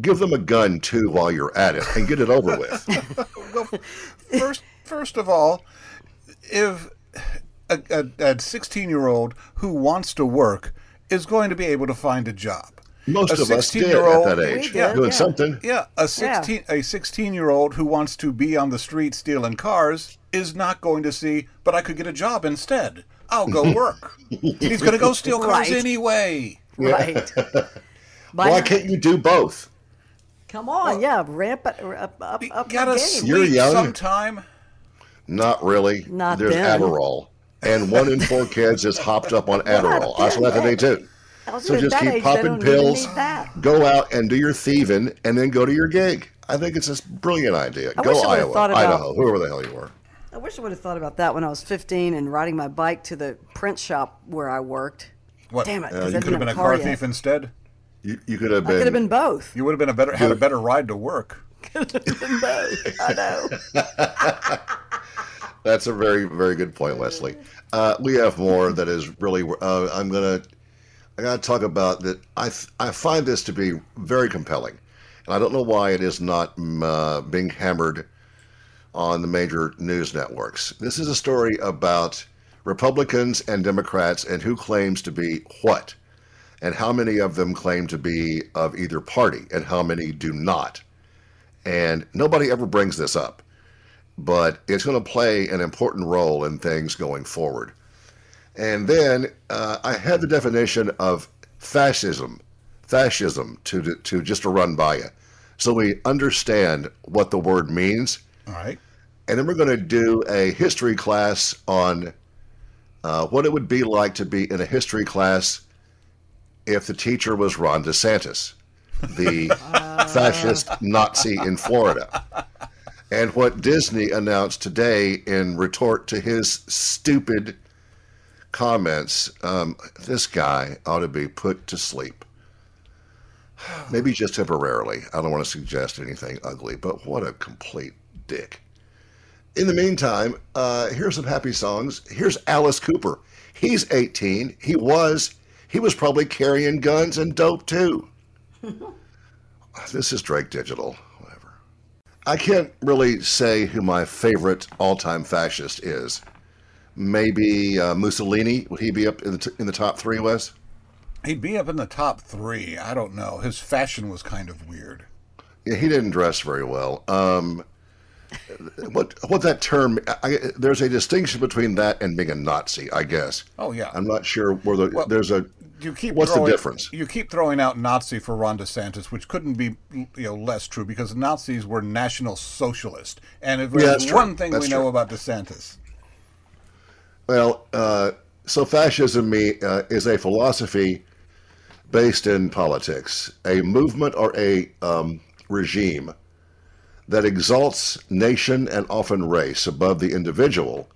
give them a gun too while you're at it and get it over with. Well, first, first of all, if a, a, a 16 year old who wants to work is going to be able to find a job. Most A of us did at 16-year-old that age, did, doing yeah. something. Yeah, a 16 a 16 year old who wants to be on the street stealing cars is not going to see, but I could get a job instead. I'll go work. He's going to go steal cars Right. anyway. Right. Why can't you do both? Come on, yeah, ramp it up, up, You up gotta the game. You're young. sometime. Not really. Not There's then. Adderall. And one in four kids is hopped up on Adderall. I saw that today too. I was So just keep age, popping pills, need go out and do your thieving, and then go to your gig. I think it's a brilliant idea. I go wish Iowa, about- Idaho, whoever the hell you were. I wish I would have thought about that when I was 15 and riding my bike to the print shop where I worked. What? Damn it, uh, 'cause you I could have been a car car thief instead. You, you could have been. I could have been. both. You would have been a better had a better ride to work. could have Been both. I know. That's a very, very good point, Leslie. Uh, we have more that is really. Uh, I'm gonna. I gotta talk about that. I I find this to be very compelling, And I don't know why it is not mm, uh, being hammered on the major news networks. This is a story about Republicans and Democrats and who claims to be what, and how many of them claim to be of either party and how many do not. And nobody ever brings this up, but it's going to play an important role in things going forward. And then uh, I had the definition of fascism, fascism to to just to run by you, so we understand what the word means. All right. And then we're going to do a history class on uh, what it would be like to be in a history class if the teacher was Ron DeSantis, the fascist Nazi in Florida. And what Disney announced today in retort to his stupid comments, um, this guy ought to be put to sleep. Maybe just temporarily. I don't want to suggest anything ugly, but what a complete dick. In the meantime, uh, here's some happy songs. Here's Alice Cooper. He's 18. He was. He was probably carrying guns and dope too. this is Drake Digital. Whatever. I can't really say who my favorite all-time fascist is. Maybe uh, Mussolini. Would he be up in the, t- in the top three, Wes? He'd be up in the top three. I don't know. His fashion was kind of weird. Yeah, he didn't dress very well. Um, what what that term? I, there's a distinction between that and being a Nazi, I guess. Oh yeah. I'm not sure where the Well, there's a. You keep What's the throwing- difference? You keep throwing out Nazi for Ron DeSantis, which couldn't be you know less true because Nazis were national socialist, and if Yeah, there's that's true. one thing That's we know true. about DeSantis, Well, uh, so fascism me uh, is a philosophy based in politics, a movement or a um, regime that exalts nation and often race above the individual,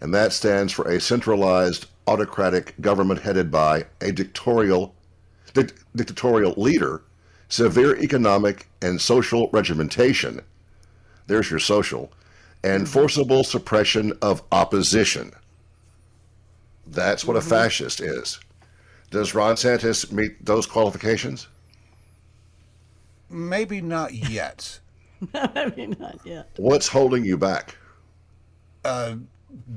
and that stands for a centralized autocratic government headed by a dictatorial dic- dictatorial leader, severe economic and social regimentation. There's your social, and forcible suppression of opposition. That's what a mm-hmm. fascist is. Does Ron Santos meet those qualifications? maybe not yet. I mean, not yet. What's holding you back? Uh,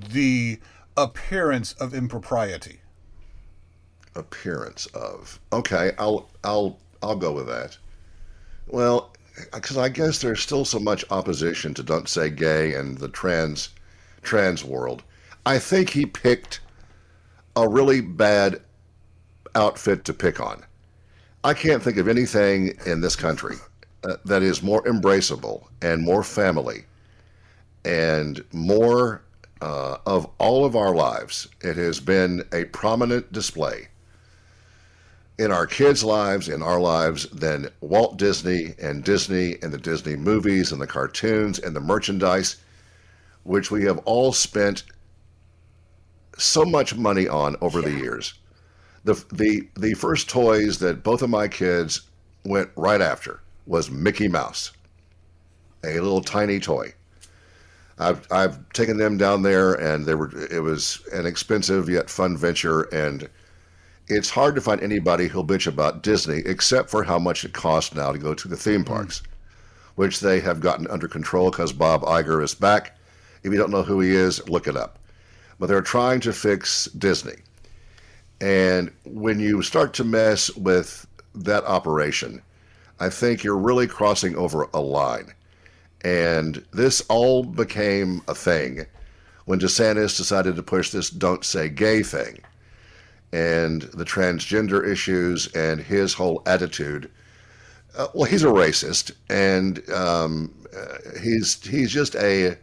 the appearance of impropriety. Appearance of. Okay, I'll I'll I'll go with that. Well, because I guess there's still so much opposition to don't say gay and the trans trans world. I think he picked a really bad outfit to pick on. I can't think of anything in this country uh, that is more embraceable and more family and more uh, all of our lives. It has been a prominent display in our kids' lives, in our lives, than Walt Disney and Disney and the Disney movies and the cartoons and the merchandise, which we have all spent so much money on over the years. The, the, the first toys that both of my kids went right after was Mickey Mouse, a little tiny toy. I've I've taken them down there, and they were it was an expensive yet fun venture, and it's hard to find anybody who'll bitch about Disney except for how much it costs now to go to the theme hmm. parks, which they have gotten under control because Bob Iger is back. If you don't know who he is, look it up. But they're trying to fix Disney, and when you start to mess with that operation, I think you're really crossing over a line. And this all became a thing when DeSantis decided to push this don't say gay thing and the transgender issues and his whole attitude. Uh, well, he's a racist, and um, uh, he's he's just a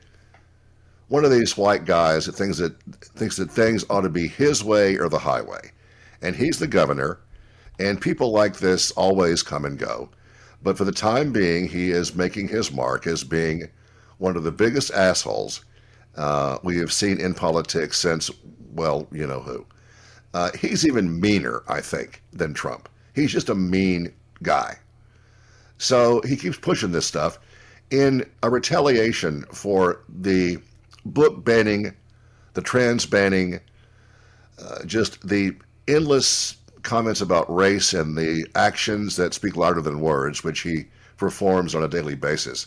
one of these white guys that thinks that thinks that things ought to be his way or the highway, and he's the governor, and people like this always come and go. But for the time being, he is making his mark as being one of the biggest assholes uh, we have seen in politics since, well, you know who. Uh, he's even meaner, I think, than Trump. He's just a mean guy. So he keeps pushing this stuff in a retaliation for the book banning, the trans banning, uh, just the endless comments about race and the actions that speak louder than words, which he performs on a daily basis.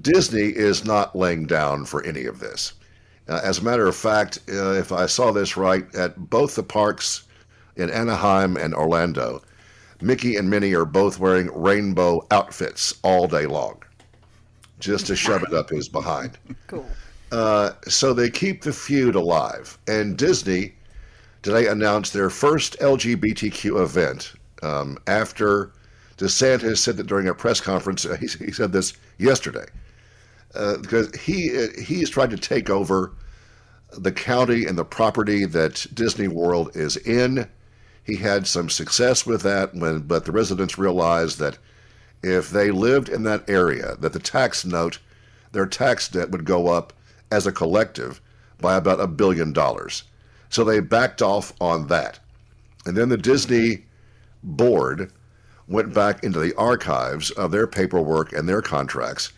Disney is not laying down for any of this. Uh, as a matter of fact, uh, if I saw this right, at both the parks in Anaheim and Orlando, Mickey and Minnie are both wearing rainbow outfits all day long, just to shove it up his behind. Cool. Uh, so they keep the feud alive. And Disney today announced their first LGBTQ event um, after DeSantis said that during a press conference. Uh, he, he, said this yesterday uh, because he he's tried to take over the county and the property that Disney World is in. He had some success with that when, but the residents realized that if they lived in that area, that the tax note, their tax debt would go up as a collective by about a billion dollars. So they backed off on that. And then the Disney board went back into the archives of their paperwork and their contracts.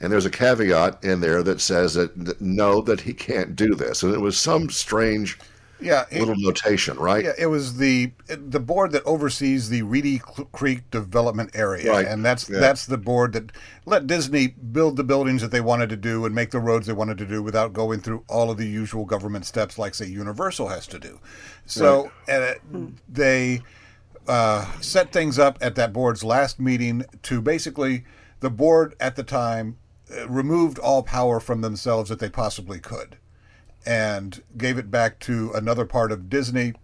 And there's a caveat in there that says that, no, that he can't do this. And it was some strange yeah, it, little notation, right? Yeah, it was the the board that oversees the Reedy Creek development area, right. and that's yeah. that's the board that let Disney build the buildings that they wanted to do and make the roads they wanted to do without going through all of the usual government steps, like say Universal has to do. So right. uh, they uh, set things up at that board's last meeting to basically the board at the time uh, removed all power from themselves that they possibly could and gave it back to another part of Disney.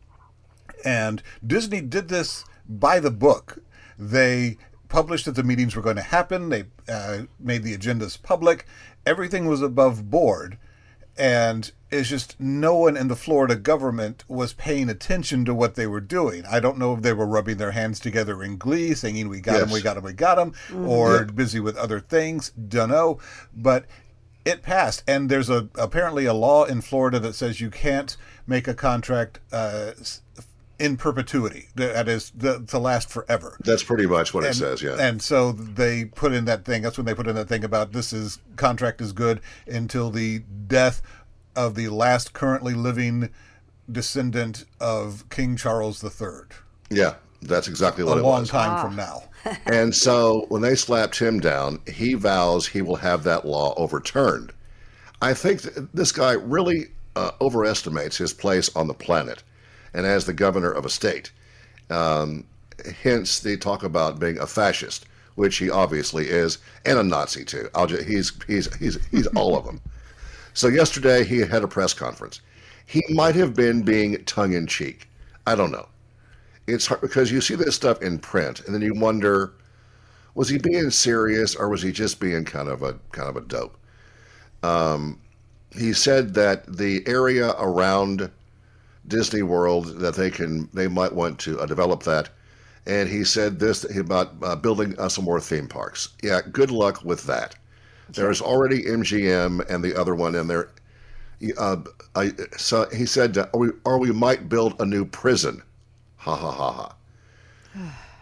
And Disney did this by the book. They published that the meetings were going to happen, they uh, made the agendas public, everything was above board. And it's just no one in the Florida government was paying attention to what they were doing. I don't know if they were rubbing their hands together in glee, singing "We got yes. him, we got him, we got him," mm-hmm. or yeah. busy with other things. Don't know, but it passed, and there's a apparently a law in Florida that says you can't make a contract uh, in perpetuity. That is the, to last forever. That's pretty much what and, it says. Yeah. And so they put in that thing. That's when they put in that thing about this is contract is good until the death of the last currently living descendant of King Charles III. Yeah, that's exactly what a it was. was. A long time from now. And so when they slapped him down, he vows he will have that law overturned. I think this guy really uh, overestimates his place on the planet and as the governor of a state. Um, hence, they talk about being a fascist, which he obviously is, and a Nazi too. Just, he's he's he's he's all of them. So yesterday he had a press conference. He might have been being tongue in cheek. I don't know it's hard because you see this stuff in print, and then you wonder, was he being serious or was he just being kind of a kind of a dope? Um, he said that the area around Disney World that they can they might want to uh, develop that, and he said this about uh, building uh, some more theme parks. Yeah, good luck with that. There's already MGM and the other one in there. Uh, I, so he said, or we, or we might build a new prison Ha ha ha ha.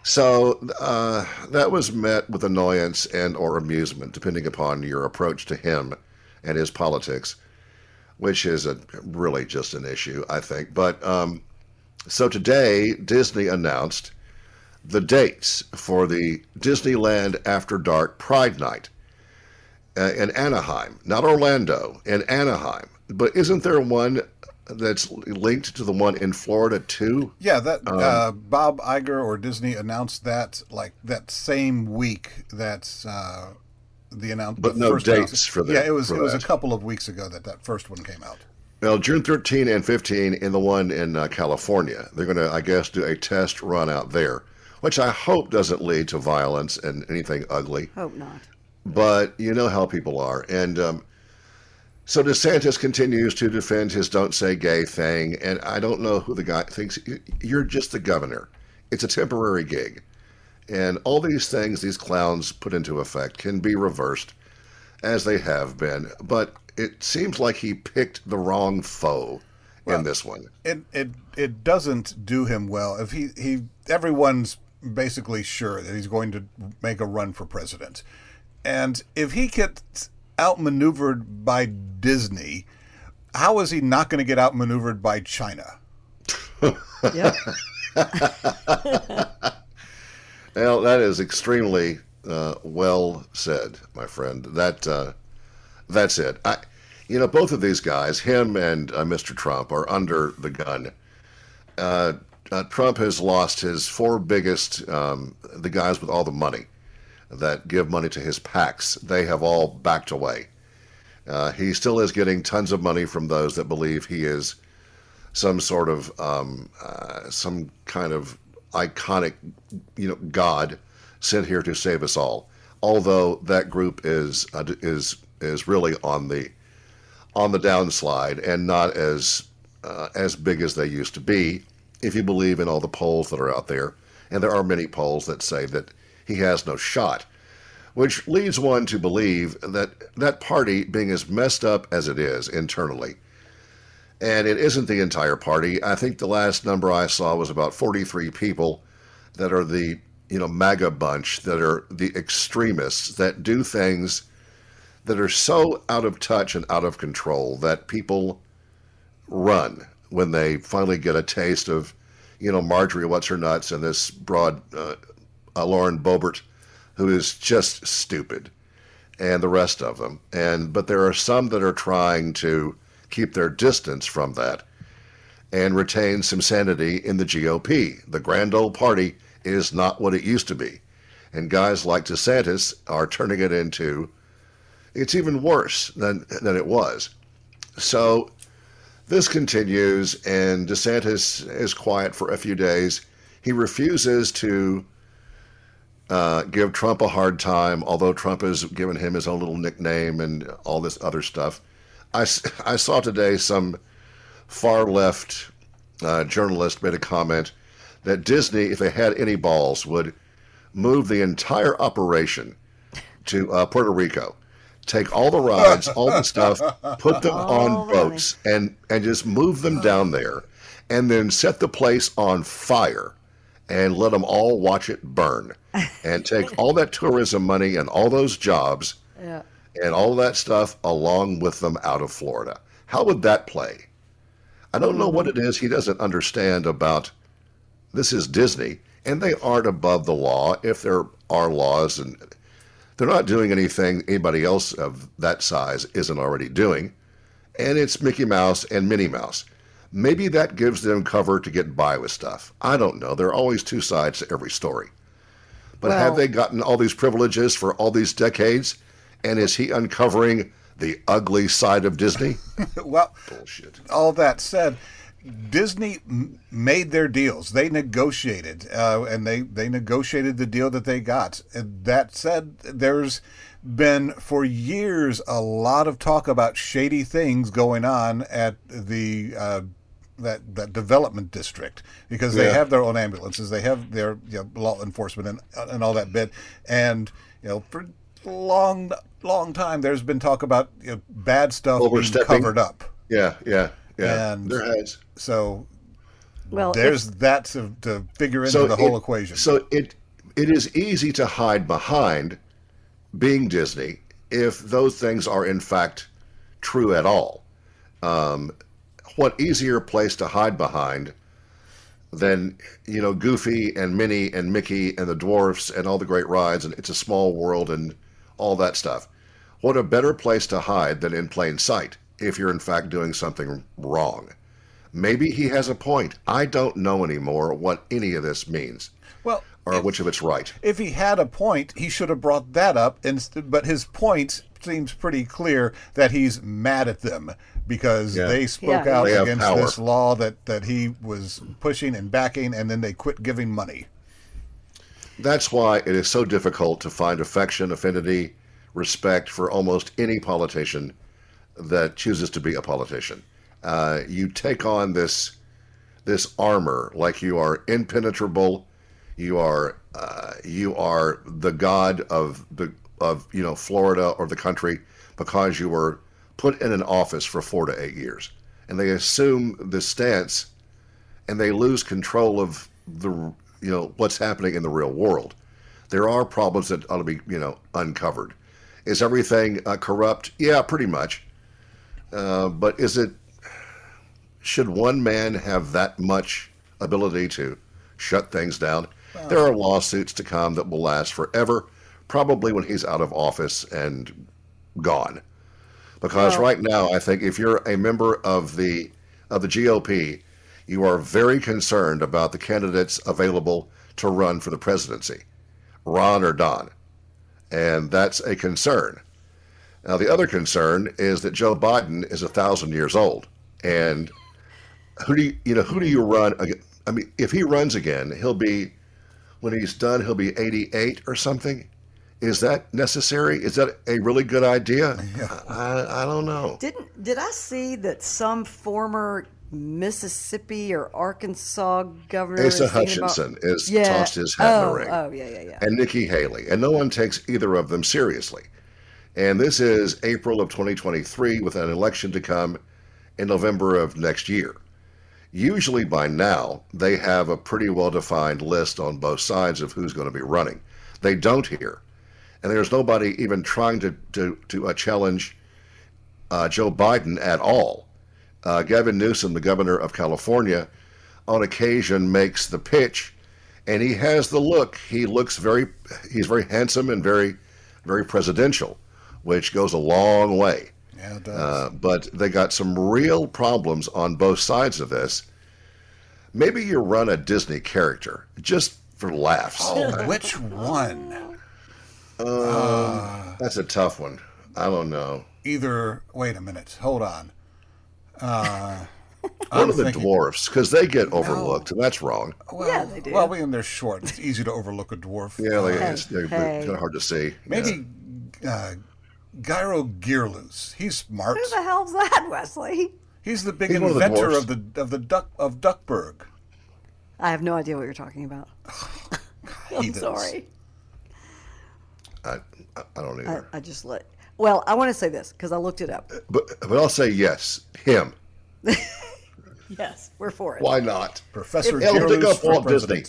So uh, that was met with annoyance and or amusement, depending upon your approach to him and his politics, which is a, really just an issue, I think. But um, so today, Disney announced the dates for the Disneyland After Dark Pride Night uh, in Anaheim, not Orlando, in Anaheim. But isn't there one that's linked to the one in Florida too. Yeah, that um, uh, Bob Iger or Disney announced that like that same week. That's uh, the announcement. But no dates for that. Yeah, it was it was a couple of weeks ago that that first one came out. Well, June 13 and 15 in the one in uh, California. They're going to, I guess, do a test run out there, which I hope doesn't lead to violence and anything ugly. Hope not. But you know how people are, and um, so DeSantis continues to defend his "Don't Say Gay" thing, and I don't know who the guy thinks. You're just the governor. It's a temporary gig, and all these things these clowns put into effect can be reversed, as they have been. But it seems like he picked the wrong foe well, in this one. It it it doesn't do him well. If he he everyone's basically sure that he's going to make a run for president, and if he gets outmaneuvered by Disney, how is he not going to get outmaneuvered by China? yeah. well, that is extremely Uh, well said, my friend. That uh, that's it. I, you know, both of these guys, him and uh, Mr. Trump, are under the gun. Uh, uh, Trump has lost his four biggest, um, the guys with all the money that give money to his PACs. They have all backed away. Uh, he still is getting tons of money from those that believe he is some sort of um, uh, some kind of iconic, you know, God sent here to save us all. Although that group is uh, is is really on the on the downslide and not as uh, as big as they used to be. If you believe in all the polls that are out there, and there are many polls that say that he has no shot, which leads one to believe that that party, being as messed up as it is internally, and it isn't the entire party. I think the last number I saw was about 43 people that are the you know MAGA bunch that are the extremists that do things that are so out of touch and out of control that people run when they finally get a taste of, you know, Marjorie What's Her Nuts and this broad uh, uh, Lauren Boebert, who is just stupid, and the rest of them. And but there are some that are trying to keep their distance from that and retain some sanity in the GOP. The grand old party is not what it used to be. And guys like DeSantis are turning it into it's even worse than than it was. So this continues, and DeSantis is quiet for a few days. He refuses to uh, give Trump a hard time, although Trump has given him his own little nickname and all this other stuff. I, I saw today some far left uh, journalist made a comment that Disney, if they had any balls, would move the entire operation to uh, Puerto Rico. Take all the rides, all the stuff, put them on boats, and and just move them down there, and then set the place on fire, and let them all watch it burn, and take all that tourism money and all those jobs, Yeah. and all that stuff along with them out of Florida. How would that play? I don't know what it is he doesn't understand about. This is Disney, and they aren't above the law if there are laws and they're not doing anything anybody else of that size isn't already doing. And it's Mickey Mouse and Minnie Mouse. Maybe that gives them cover to get by with stuff. I don't know. There are always two sides to every story. But have they gotten all these privileges for all these decades? And is he uncovering the ugly side of Disney? Well, Bullshit. all that said, Disney m- made their deals. They negotiated, uh, and they they negotiated the deal that they got. And that said, there's been for years a lot of talk about shady things going on at the. Uh, that, that development district because they Yeah. have their own ambulances, they have their you know, law enforcement and and all that bit, and you know for a long long time there's been talk about you know, bad stuff being covered up. Yeah, yeah, yeah. And- there has. So Well, there's if- that to, to figure into the whole it- equation. So it it is easy to hide behind being Disney if those things are in fact true at all. Um, what easier place to hide behind than you know Goofy and Minnie and Mickey and the dwarfs and all the great rides and It's a Small World and all that stuff. What a better place to hide than in plain sight if you're in fact doing something wrong. Maybe he has a point. I don't know anymore what any of this means well, or which of it's right. if he had a point, he should have brought that up. Inst- but his point seems pretty clear that he's mad at them because Yeah. they spoke Yeah. out They against power. this law that, that he was pushing and backing, and then they quit giving money. That's why it is so difficult to find affection, affinity, respect for almost any politician that chooses to be a politician. Uh, you take on this this armor like you are impenetrable. You are uh, you are the god of the of you know Florida or the country because you were put in an office for four to eight years, and they assume this stance and they lose control of the you know what's happening in the real world. There are problems that ought to be you know uncovered. Is everything uh, corrupt? Yeah, pretty much. Uh, but is it? Should one man have that much ability to shut things down? there are lawsuits to come that will last forever. Probably when he's out of office and gone. Because Well- right now, I think if you're a member of the of the GOP, you are very concerned about the candidates available to run for the presidency, Ron or Don, and that's a concern. Now, the other concern is that Joe Biden is a thousand years old, and who do you, you know who do you run? I mean, if he runs again, he'll be when he's done, he'll be 88 or something. Is that necessary? Is that a really good idea? I, I don't know. Didn't did I see that some former Mississippi or Arkansas governor Asa is thinking about- Hutchinson is yeah. tossed his hat in oh, the ring. Oh yeah yeah yeah. and Nikki Haley, and no one takes either of them seriously. And this is April of 2023 with an election to come in November of next year. Usually by now, they have a pretty well defined list on both sides of who's going to be running. They don't here. And there's nobody even trying to, to, to uh, challenge uh, Joe Biden at all. Uh, Gavin Newsom, the governor of California, on occasion makes the pitch, and he has the look. He looks very, he's very handsome and very, very presidential, which goes a long way. Yeah, it does. Uh, but they got some real problems on both sides of this. Maybe you run a Disney character just for laughs. oh, which one? That's a tough one. I don't know. Either. Wait a minute. Hold on. Uh, One of the thinking- dwarfs, because they get overlooked, and that's wrong. Well, Yeah, they do. Well, we and they're short. It's easy to overlook a dwarf. Yeah, they, Uh, it's, they're, hey. kind of hard to see. maybe uh, Gyro Gearloose. He's smart. Who the hell's that, Wesley? He's the big He's one of the inventor of the of the duck of Duckburg. I have no idea what you're talking about. I'm sorry. I, I I don't I, either. I just let. Well, I want to say this because I looked it up. but but I'll say yes, him. Yes, we're for it. Why not? Professor Hell, dig Gearloose up Walt Disney.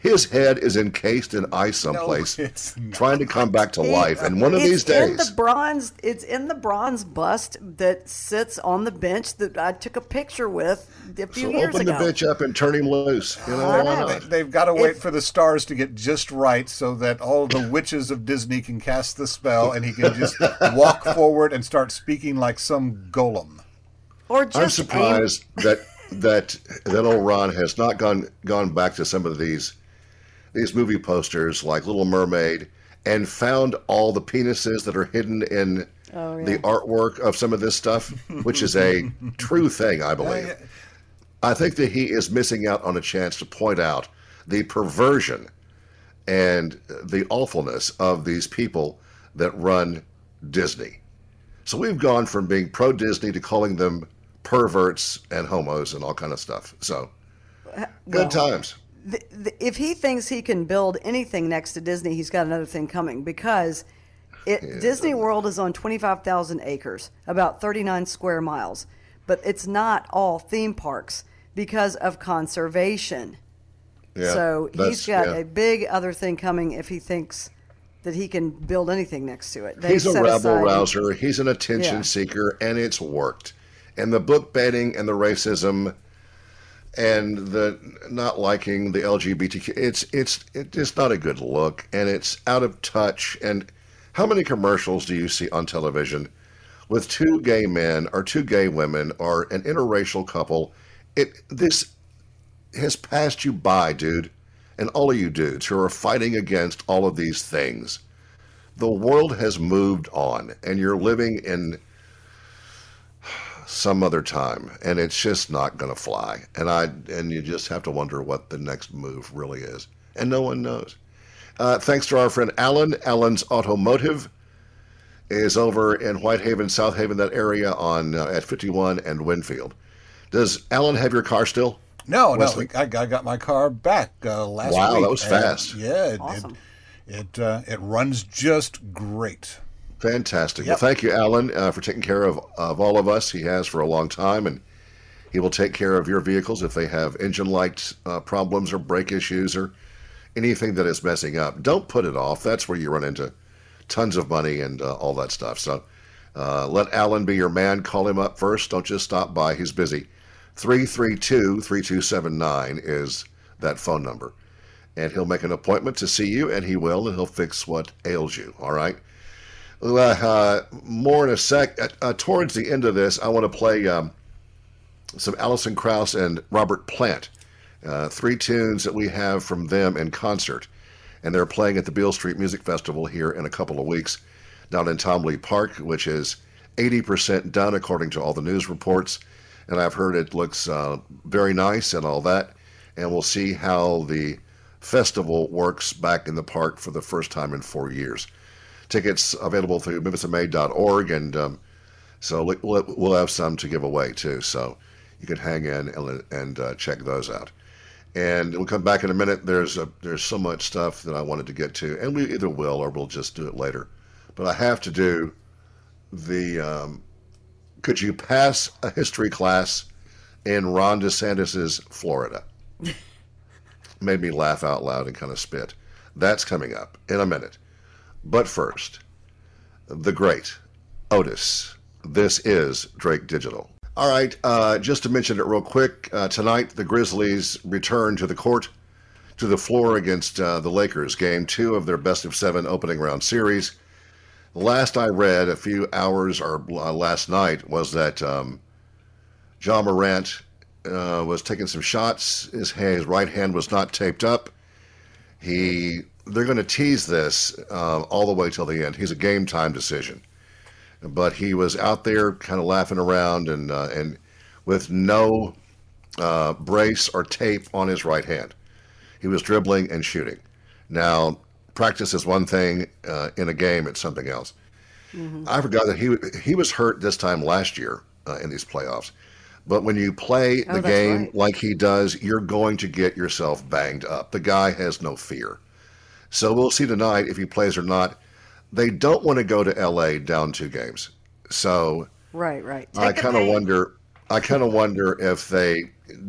President. His head is encased in ice someplace, it's trying to come back to life. And one of it's these days, in the bronze. It's in the bronze bust that sits on the bench that I took a picture with a few so years open the ago. bitch up and turn him loose. You know, why know. not? They, they've got to wait If- for the stars to get just right so that all the witches of Disney can cast the spell and he can just walk forward and start speaking like some golem. Or just I'm aim- surprised that that that old Ron has not gone gone back to some of these these movie posters like Little Mermaid and found all the penises that are hidden in Oh, yeah. the artwork of some of this stuff, which is a true thing, I believe. I think that he is missing out on a chance to point out the perversion and the awfulness of these people that run Disney. So we've gone from being pro Disney to calling them perverts and homos and all kind of stuff. So good times. Th- th- if he thinks he can build anything next to Disney, he's got another thing coming because it, Disney World is on 25,000 acres, about 39 square miles, but it's not all theme parks because of conservation. Yeah, so he's got yeah. a big other thing coming if he thinks that he can build anything next to it. They've He's a rabble rouser. He's an attention Yeah. seeker, and it's worked. And the book banning and the racism and the not liking the LGBTQ, it's it's it's not a good look, and it's out of touch. And how many commercials do you see on television with two gay men or two gay women or an interracial couple? It this has passed you by, dude, and all of you dudes who are fighting against all of these things the world has moved on and you're living in some other time and it's just not going to fly and i and you just have to wonder what the next move really is and no one knows uh, thanks to our friend alan alan's automotive is over in whitehaven Southaven that area on uh, at 51 and winfield does alan have your car still No, no, I, I got my car back uh, last Wow, week. that was fast. yeah, it Awesome. it it, uh, it runs just great. Fantastic. Yep. Well, thank you, Alan, uh, for taking care of, of all of us. He has for a long time, and he will take care of your vehicles if they have engine light uh, problems or brake issues or anything that is messing up. Don't put it off. That's where you run into tons of money and uh, all that stuff. So uh, let Alan be your man. Call him up first. Don't just stop by. He's busy. 332 3279 is that phone number. and he'll make an appointment to see you, and he will, and he'll fix what ails you. All right. Uh, more in a sec. Uh, uh, towards the end of this, I want to play um, some Alison Krauss and Robert Plant, uh, three tunes that we have from them in concert, and they're playing at the Beale Street Music Festival here in a couple of weeks, down in Tom Lee Park, which is 80% done according to all the news reports, and I've heard it looks uh, very nice and all that, and we'll see how the festival works back in the park for the first time in four years. Tickets available through memphisinmay.org, and um, so we'll, we'll have some to give away too. So you can hang in and, and uh, check those out. And we'll come back in a minute. There's a, there's so much stuff that I wanted to get to, and we either will or we'll just do it later. But I have to do the. Um, could you pass a history class in Ron DeSantis's Florida? Made me laugh out loud and kind of spit. That's coming up in a minute. But first, the great Otis. This is Drake Digital. All right, uh, just to mention it real quick, uh, tonight the Grizzlies return to the court, to the floor against uh, the Lakers, game two of their best of seven opening round series. The last I read, a few hours or uh, last night, was that um, Ja Morant uh, was taking some shots. His, his right hand was not taped up. He they're going to tease this uh, all the way till the end. He's a game time decision, but he was out there kind of laughing around and uh, and with no uh, brace or tape on his right hand. He was dribbling and shooting. Now, practice is one thing. Uh, in a game, it's something else. Mm-hmm. I forgot that he he was hurt this time last year uh, in these playoffs. But when you play the oh, game right. like he does, you're going to get yourself banged up. The guy has no fear. So we'll see tonight if he plays or not. They don't want to go to LA down two games. So right, right. Take I kind of wonder. I kind of wonder if they,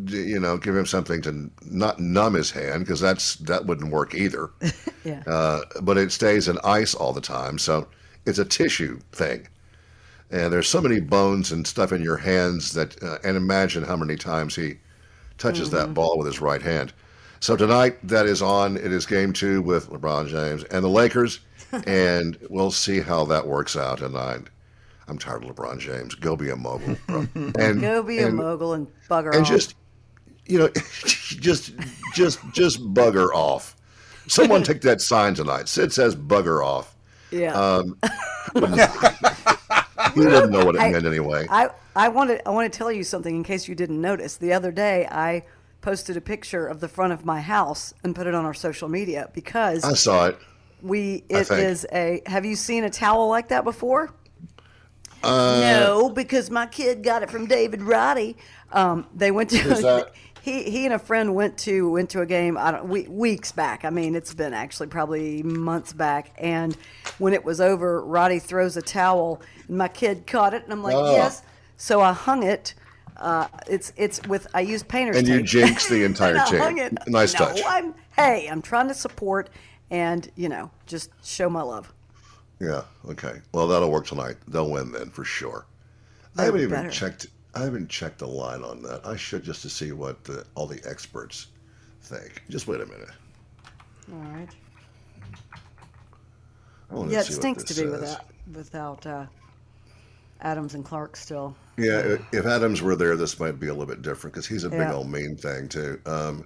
you know, give him something to not numb his hand because that's that wouldn't work either. yeah. Uh, but it stays in ice all the time, so it's a tissue thing. And there's so many bones and stuff in your hands that, uh, and imagine how many times he touches mm-hmm. that ball with his right hand. So tonight, that is on. It is game two with LeBron James and the Lakers, and we'll see how that works out. I, I'm tired of LeBron James. Go be a mogul, bro. And go be and, a mogul and bugger and off. And just, you know, just, just, just bugger off. Someone take that sign tonight. Syd says bugger off. Yeah. Um, he didn't know what it I, meant anyway. I, I want to I want to tell you something in case you didn't notice. The other day I posted a picture of the front of my house and put it on our social media because I saw it. We it is a. Have you seen a towel like that before? Uh, no, because my kid got it from David Roddy. Um, they went to. he he and a friend went to went to a game I don't we, weeks back. I mean, it's been actually probably months back. And when it was over, Roddy throws a towel, and my kid caught it, and I'm like, oh. yes. So I hung it. Uh, it's it's with I use painter's and tape. you jinx the entire chain. Nice no, touch. I'm, hey, I'm trying to support and you know just show my love. Yeah. Okay. Well, that'll work tonight. They'll win then for sure. I haven't even better. checked I haven't checked the line on that. I should just to see what the, all the experts think. Just wait a minute. All right. Yeah, it stinks to be says. without without uh, Adams and Clarke still. Yeah, if Adams were there, this might be a little bit different because he's a big old mean thing too. Um,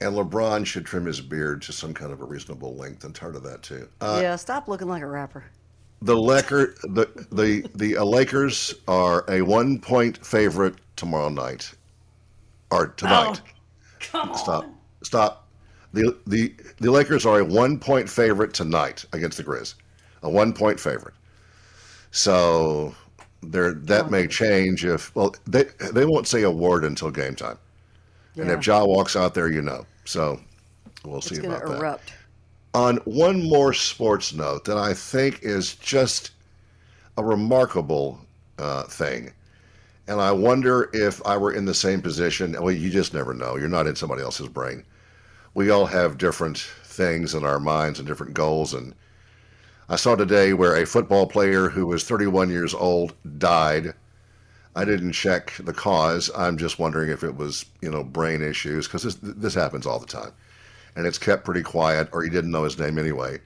and LeBron should trim his beard to some kind of a reasonable length. I'm tired of that too. Uh, yeah, stop looking like a rapper the Laker, the the the uh, Lakers are a one point favorite tomorrow night, or tonight. Oh, come stop, on. stop. The the the Lakers are a one point favorite tonight against the Grizz, a one point favorite. So there that oh. may change if well they they won't say a word until game time, yeah. and if Ja walks out there, you know. So we'll it's see about erupt. that. On one more sports note that I think is just a remarkable uh, thing. And I wonder if I were in the same position. Well, you just never know. You're not in somebody else's brain. We all have different things in our minds and different goals. And I saw today where a football player who was 31 years old died. I didn't check the cause. I'm just wondering if it was, you know, brain issues because this, this happens all the time and it's kept pretty quiet, or you didn't know his name anyway.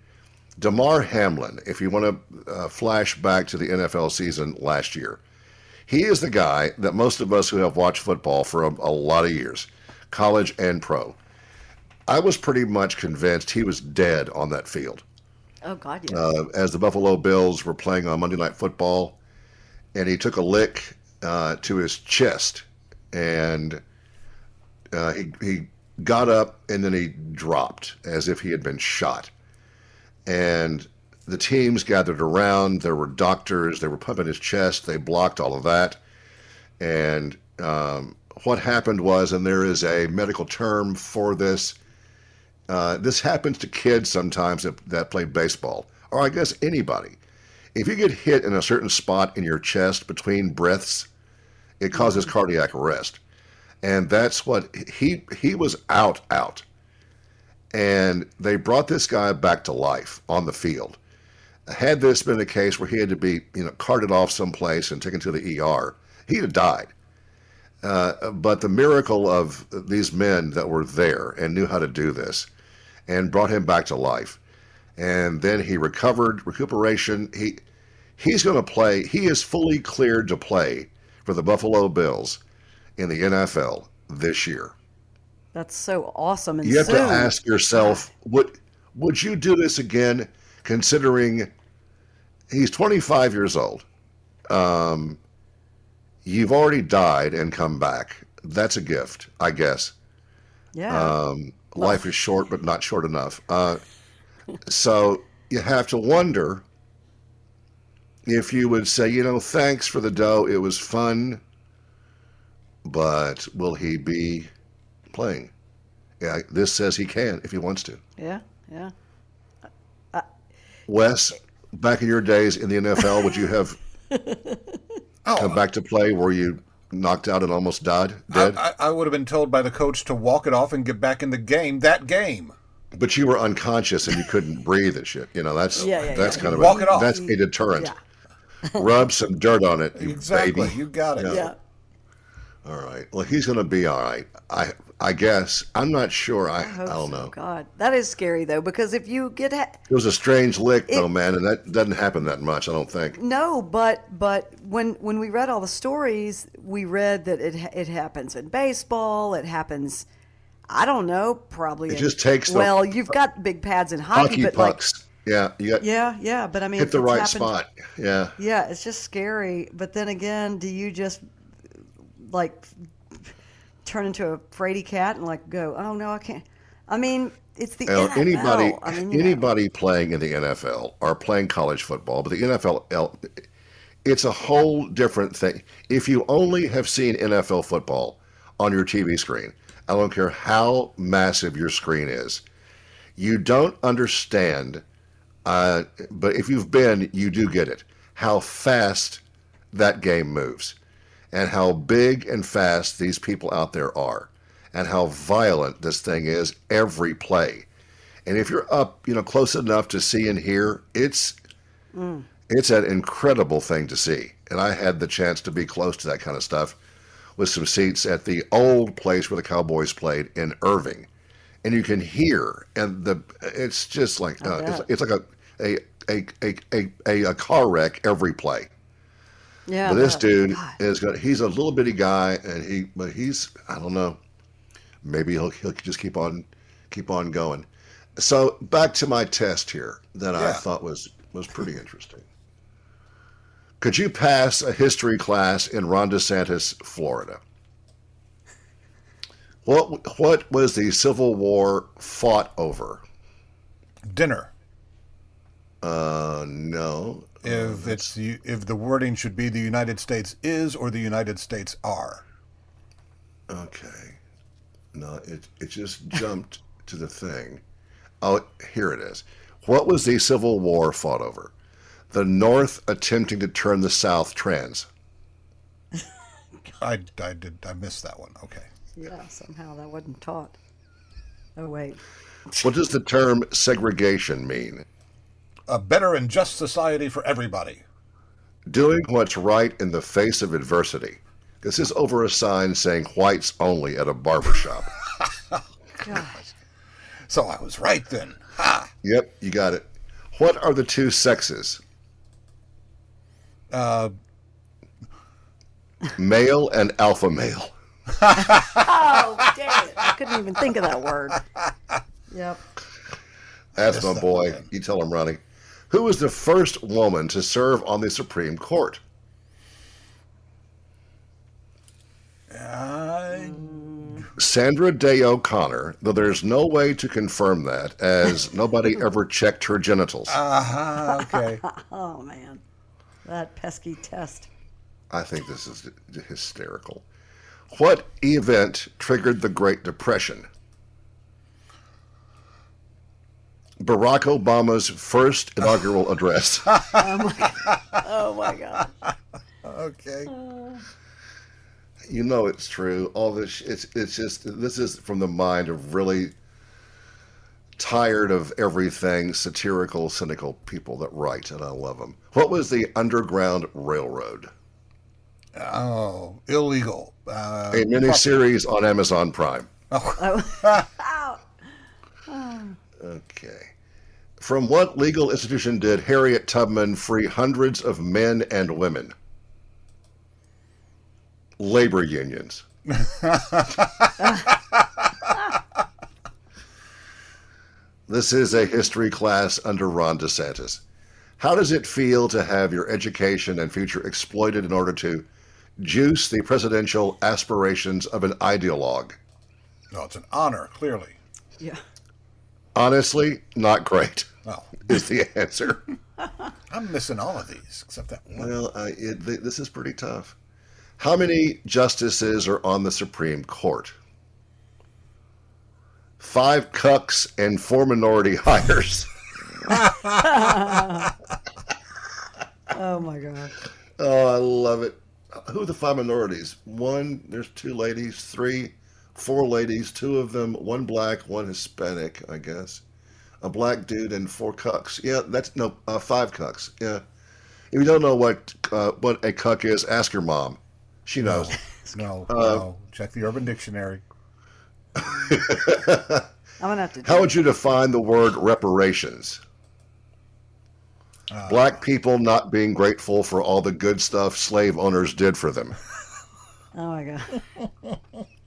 Damar Hamlin, if you want to uh, flash back to the NFL season last year, he is the guy that most of us who have watched football for a, a lot of years, college and pro, I was pretty much convinced he was dead on that field. Oh God, yeah. Uh, as the Buffalo Bills were playing on Monday Night Football, and he took a lick uh, to his chest, and uh, he he got up and then he dropped as if he had been shot, and the teams gathered around. There were doctors. They were pumping his chest. They blocked all of that, and um, what happened was, and there is a medical term for this. Uh, this happens to kids sometimes that, that play baseball, or I guess anybody. If you get hit in a certain spot in your chest between breaths, it causes cardiac arrest, and that's what he he was out out, and they brought this guy back to life on the field. Had this been a case where he had to be you know carted off someplace and taken to the ER, he'd have died. Uh, but the miracle of these men that were there and knew how to do this and brought him back to life. And then he recovered, recuperation. He he's going to play. He is fully cleared to play for the Buffalo Bills in the NFL this year. That's so awesome. And You have soon. to ask yourself, would would you do this again? Considering he's 25 years old, um, you've already died and come back. That's a gift, I guess. Yeah. Um, life is short, but not short enough. Uh, so you have to wonder if you would say, you know, thanks for the dough. It was fun, but will he be playing? Yeah, this says he can if he wants to. yeah. Yeah. Wes, back in your days in the NFL, would you have come back to play? Were you knocked out and almost died, dead? I, I would have been told by the coach to walk it off and get back in the game. That game. but you were unconscious and you couldn't breathe and shit. You know, that's Yeah, yeah, that's yeah. kind of Walk a, it off. that's a deterrent. Yeah. Rub some dirt on it, you Exactly. baby. You got it. Yeah. All right. Well, he's going to be all right. I I guess. I'm not sure. I oh, I, hope don't so. know. God, that is scary though, because if you get ha- It was a strange lick, though, man, and that doesn't happen that much. I don't think. no, but but when when we read all the stories, we read that it it happens in baseball. It happens. I don't know. Probably. It in- just takes the- Well, you've got big pads in hockey, Hockey but pucks. yeah, you got yeah, yeah. But I mean, hit the right happened- spot. Yeah. Yeah, it's just scary. But then again, do you just like turn into a fraidy cat and like go, oh no, I can't. I mean, it's the anybody I mean, you know. anybody playing in the NFL or playing college football, but the NFL, it's a whole different thing. If you only have seen NFL football on your TV screen, I don't care how massive your screen is, you don't understand. Uh, but if you've been, you do get it. How fast that game moves, and how big and fast these people out there are, and how violent this thing is every play. And if you're up, you know, close enough to see and hear, it's it's an incredible thing to see. And I had the chance to be close to that kind of stuff with some seats at the old place where the Cowboys played in Irving, and you can hear, and the it's just like uh, it's, it's like a, a, a, a, a a car wreck every play. Yeah, But this but- dude God. is got he's a little bitty guy, and he but he's I don't know, maybe he'll he'll just keep on keep on going. So back to my test here that I thought was was pretty interesting. Could you pass a history class in Ron DeSantis, Florida? What what was the Civil War fought over? Dinner. Uh, no. If it's the, if the wording should be the United States is or the United States are. Okay. No, it it just jumped to the thing. Oh, here it is. What was the Civil War fought over? The North attempting to turn the South trans. I, I did I missed that one. Okay. Yeah, somehow that wasn't taught. Oh wait. What does the term segregation mean? A better and just society for everybody. Doing what's right in the face of adversity. This is over a sign saying whites only at a barber shop. God. So I was right then. Ha! Yep, you got it. What are the two sexes? Uh, Male and alpha male. Oh, dang it. I couldn't even think of that word. Yep. That's my boy. You tell him, Ronnie. Who was the first woman to serve on the Supreme Court? I, Sandra Day O'Connor, though there's no way to confirm that, as nobody ever checked her genitals. uh okay. Oh, man. That pesky test. I think this is hysterical. What event triggered the Great Depression? Barack Obama's first inaugural address. Oh, my God. Okay. you know it's true. All this, it's it's just this is from the mind of really tired of everything satirical, cynical people that write, and I love them. What was the Underground Railroad? Oh, illegal. Uh, A miniseries on Amazon Prime. oh, Okay. From what legal institution did Harriet Tubman free hundreds of men and women? Labor unions. this is a history class under Ron DeSantis. How does it feel to have your education and future exploited in order to juice the presidential aspirations of an ideologue? no, it's an honor, clearly. Yeah. Honestly, not great, Oh, is the answer. I'm missing all of these except that one. Well, uh, it, th- this is pretty tough. How many justices are on the Supreme Court? Five cucks and four minority hires. Oh, my God. oh, I love it. Who are the five minorities? One, there's two ladies, three, four ladies, two of them, one black, one Hispanic, I guess. A black dude and four cucks. Yeah, that's no, uh, five cucks. Yeah. If you don't know what uh, what a cuck is, ask your mom. She knows. No, Uh, no. Check the Urban Dictionary. I'm going to have to How would you define the word reparations? Black people not being grateful for all the good stuff slave owners did for them. Oh, my God.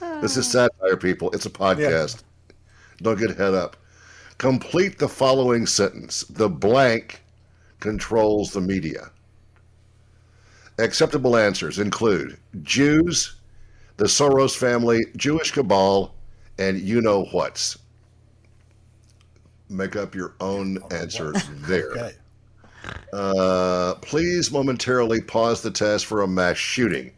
This is satire, people. It's a podcast. Don't get head up. Complete the following sentence The blank controls the media. Acceptable answers include Jews, the Soros family, Jewish cabal, and you know what's. Make up your own answer there. Okay. Uh, please momentarily pause the test for a mass shooting.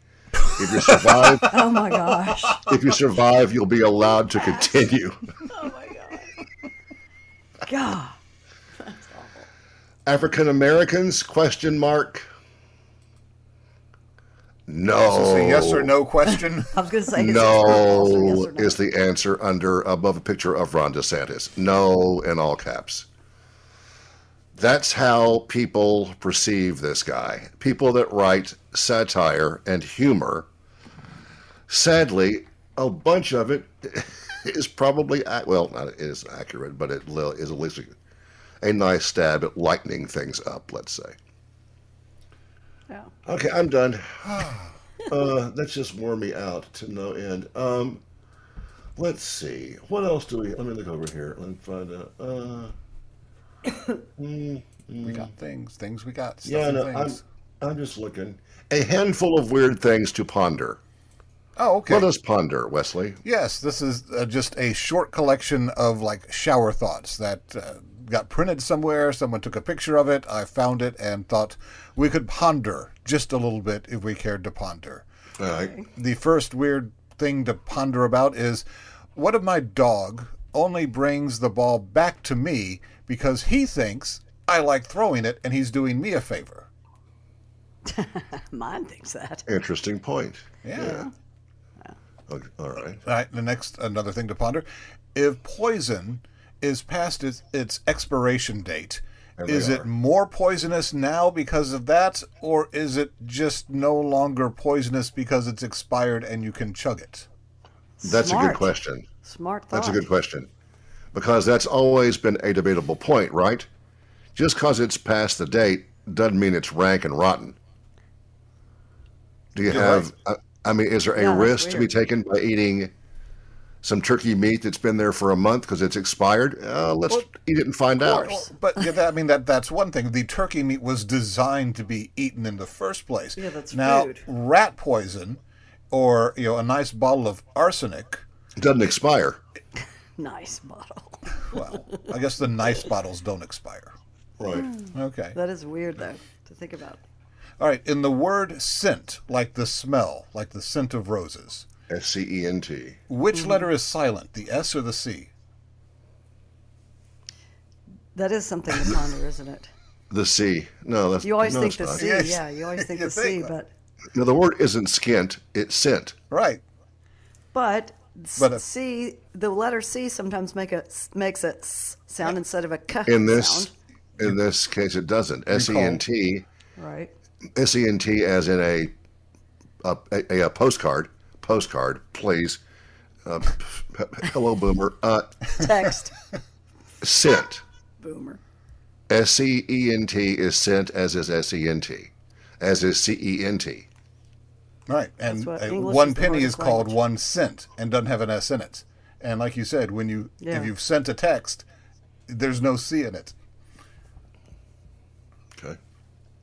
If you survive, Oh, my gosh. if you survive, you'll be allowed to continue. Oh, my God. God. African Americans? Question mark. No. Is this a yes or no question? I was going to say, is it true or false or No yes no? is the answer under above a picture of Ron DeSantis. No in all caps. That's how people perceive this guy. People that write satire and humor. Sadly, a bunch of it is probably well, not it is accurate, but it is at least a, a nice stab at lightening things up. Let's say. Yeah. Okay, I'm done. uh, that's just wore me out to no end. Um, let's see. What else do we? Let me look over here. Let me find out. Uh, mm, we got things. Things we got. Stuff yeah, and no, I'm. I'm just looking. A handful of weird things to ponder. Oh, okay. Let us ponder, Wesley. Yes, this is uh, just a short collection of like shower thoughts that uh, got printed somewhere. Someone took a picture of it. I found it and thought we could ponder just a little bit if we cared to ponder. All right. The first weird thing to ponder about is what if my dog only brings the ball back to me because he thinks I like throwing it and he's doing me a favor? Mine thinks that. Interesting point. Yeah. Okay, all right. All right, the next another thing to ponder: if poison is past its, its expiration date, is are. it more poisonous now because of that, or is it just no longer poisonous because it's expired and you can chug it? That's a good question. Smart thought. That's a good question. Because that's always been a debatable point, right? Just because it's past the date doesn't mean it's rank and rotten. Do you You're have, I, I mean, is there a Yeah, risk to be taken by eating some turkey meat that's been there for a month because it's expired? Uh, let's eat it and find out. course. But yeah, that, I mean that that's one thing. The turkey meat was designed to be eaten in the first place. Yeah, that's now food. rat poison, or you know, a nice bottle of arsenic. Doesn't expire. Nice bottle. Well, I guess the nice bottles don't expire. Right. Okay. That is weird though to think about. All right. In the word scent, like the smell, like the scent of roses, S C E N T. which mm-hmm. letter is silent, the S or the C? That is something to ponder, isn't it? The C. No, that's You always no, think the not. C. Yes. Yeah, you always think You the think C, that. but No, the word isn't skint, it's scent. Right. but, But if- C, the letter C sometimes make a s- makes a s sound instead of a k In this sound. in this case it doesn't. S E N T Right. S E N T as in a a, a, a postcard. Postcard, please. Uh, hello, boomer. Uh, Text. Sent. Boomer. S C E N T is sent as is S E N T, as is C E N T. Right. And what one is penny hardest is called language. one cent and doesn't have an S in it. And like you said, when you Yeah. if you've sent a text, there's no C in it. Okay.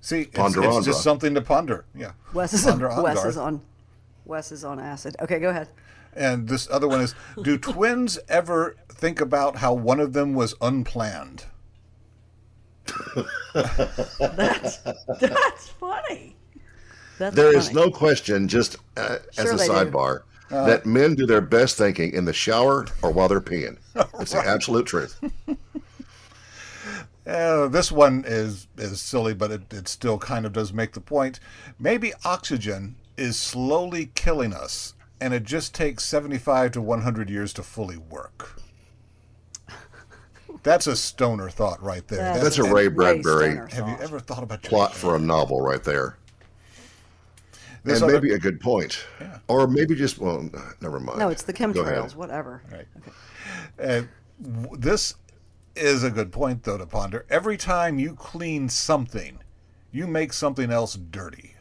See, it's, Ponder it's on, just something to ponder. Yeah. Wes is Ponder on, Wes is on Wes is on acid. Okay, go ahead. And this other one is Do twins ever think about how one of them was unplanned? That's funny. That's There funny. is no question, just uh, Sure as a they do. sidebar, that men do their best thinking in the shower or while they're peeing. It's the absolute truth. Uh, this one is is silly, but it, it still kind of does make the point. Maybe oxygen is slowly killing us, and it just takes 75 to 100 years to fully work. That's a stoner thought right there. That's That's a Ray Ray Bradbury Stoner have you ever thought about your plot for a novel right there. This and other- maybe a good point. Or maybe just, well, never mind. No, it's the chemtrails, whatever. Right. Uh, w- this is a good point, though, to ponder. Every time you clean something, you make something else dirty.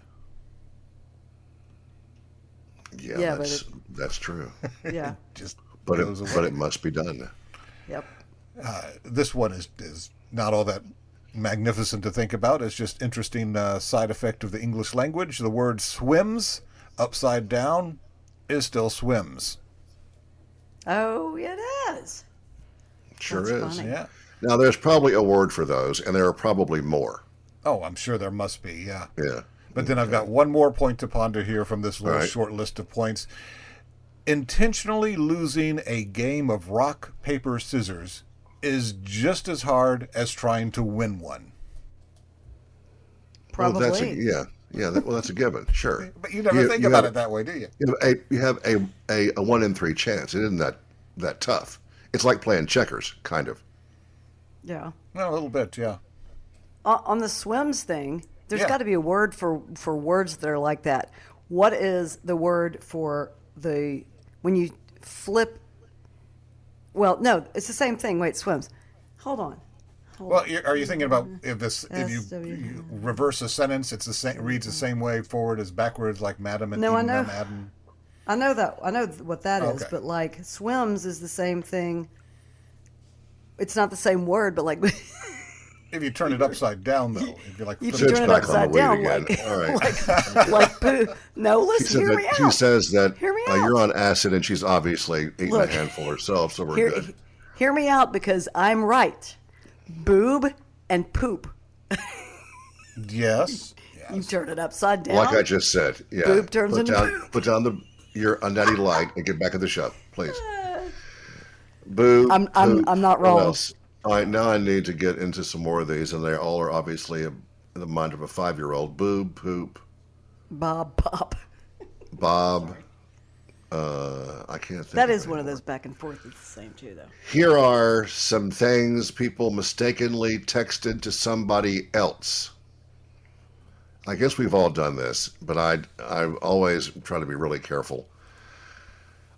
Yeah, Yeah, but that's, that's true. Yeah. Just But it, away. but it must be done. Yep. this one is is not all that magnificent to think about. It's just interesting uh, side effect of the English language. The word swims upside down is still swims. Oh, it is. Sure That's is. funny. Yeah. Now, there's probably a word for those, and there are probably more. Oh, I'm sure there must be. Yeah. Yeah. But then I've got one more point to ponder here from this little All right. short list of points. Intentionally losing a game of rock, paper, scissors is just as hard as trying to win one. Probably. Well, that's a, yeah. Yeah. That, well, that's a given. Sure. But you never think about it that way, do you? You have, a, you have a, a, a one in three chance. It isn't that, that tough. It's like playing checkers, kind of. yeah. Well, a little bit, yeah. On on the swims thing, there's Yeah. got to be a word for for words that are like that. What is the word for the when you flip? Well, no, it's the same thing. Wait, swims. Hold on. Well, you- are you thinking about if this if you, you reverse a sentence, it's the same reads the same way forward as backwards, like Madam and No, I know. and Madam. I know that. I know what that is, Okay. but like swims is the same thing. It's not the same word, but like If you turn it upside down, though, if you're like you turn it back on the upside weed down, again. like All right. like poo. No, listen, said hear me that, she out. says that uh, you're on acid, and she's obviously eating Look. a handful herself, so we're hear, good. hear me out because I'm right. Boob and poop. yes, You turn it upside down. Like I just said, yeah. Boob turns put into down, poop. Put down the your undatty light and get back in the shop, please. Boo. I'm- I'm- I'm not what wrong. All right, now I need to get into some more of these, and they all are obviously in the mind of a five-year-old. Boob, poop, Bob Pop. Bob. Uh, I can't think. That of is one of those back and forth. It's the same too, though. Here are some things people mistakenly texted to somebody else. I guess we've all done this, but I I always try to be really careful.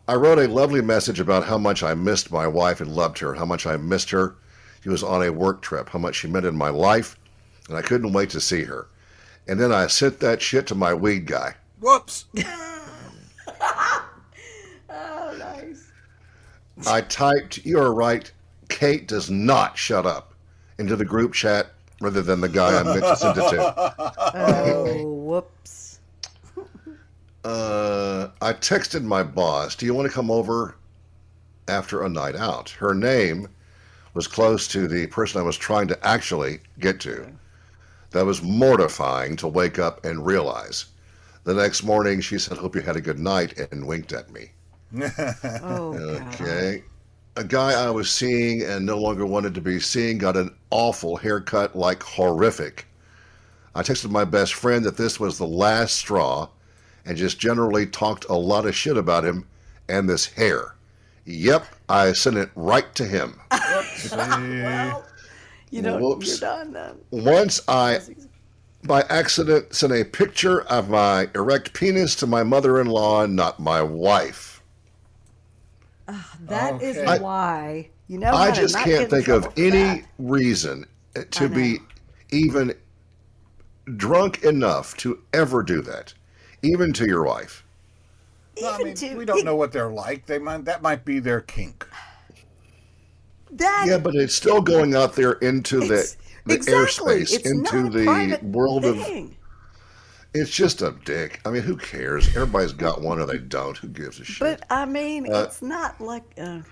I wrote a lovely message about how much I missed my wife and loved her, how much I missed her. She was on a work trip, how much she meant in my life, and I couldn't wait to see her. And then I sent that shit to my weed guy. Whoops. Oh, nice. I typed, You are right, Kate does not shut up, into the group chat rather than the guy I meant to send it to. Oh, whoops. Uh, I texted my boss, Do you want to come over after a night out? Her name was close to the person I was trying to actually get to. That was mortifying to wake up and realize. The next morning, she said, Hope you had a good night, and winked at me. Oh. Okay. A guy I was seeing and no longer wanted to be seeing got an awful haircut, like horrific. I texted my best friend that this was the last straw and just generally talked a lot of shit about him and this hair. Yep, I sent it right to him. Well, you don't, Whoops. you're done then. Once I, by accident, sent a picture of my erect penis to my mother in law, not my wife. That is Okay. I- why. You know I just can't think of any that. reason eh, to be even drunk enough to ever do that, even to your wife. I Even mean, to- we don't know what they're like. They might that might be their kink. That, Yeah, but it's still going out there into the, the exactly. airspace, It's into the private world of. Thing. It's just a dick. I mean, who cares? Everybody's got one or they don't. Who gives a shit? But I mean, Uh, it's not like okay.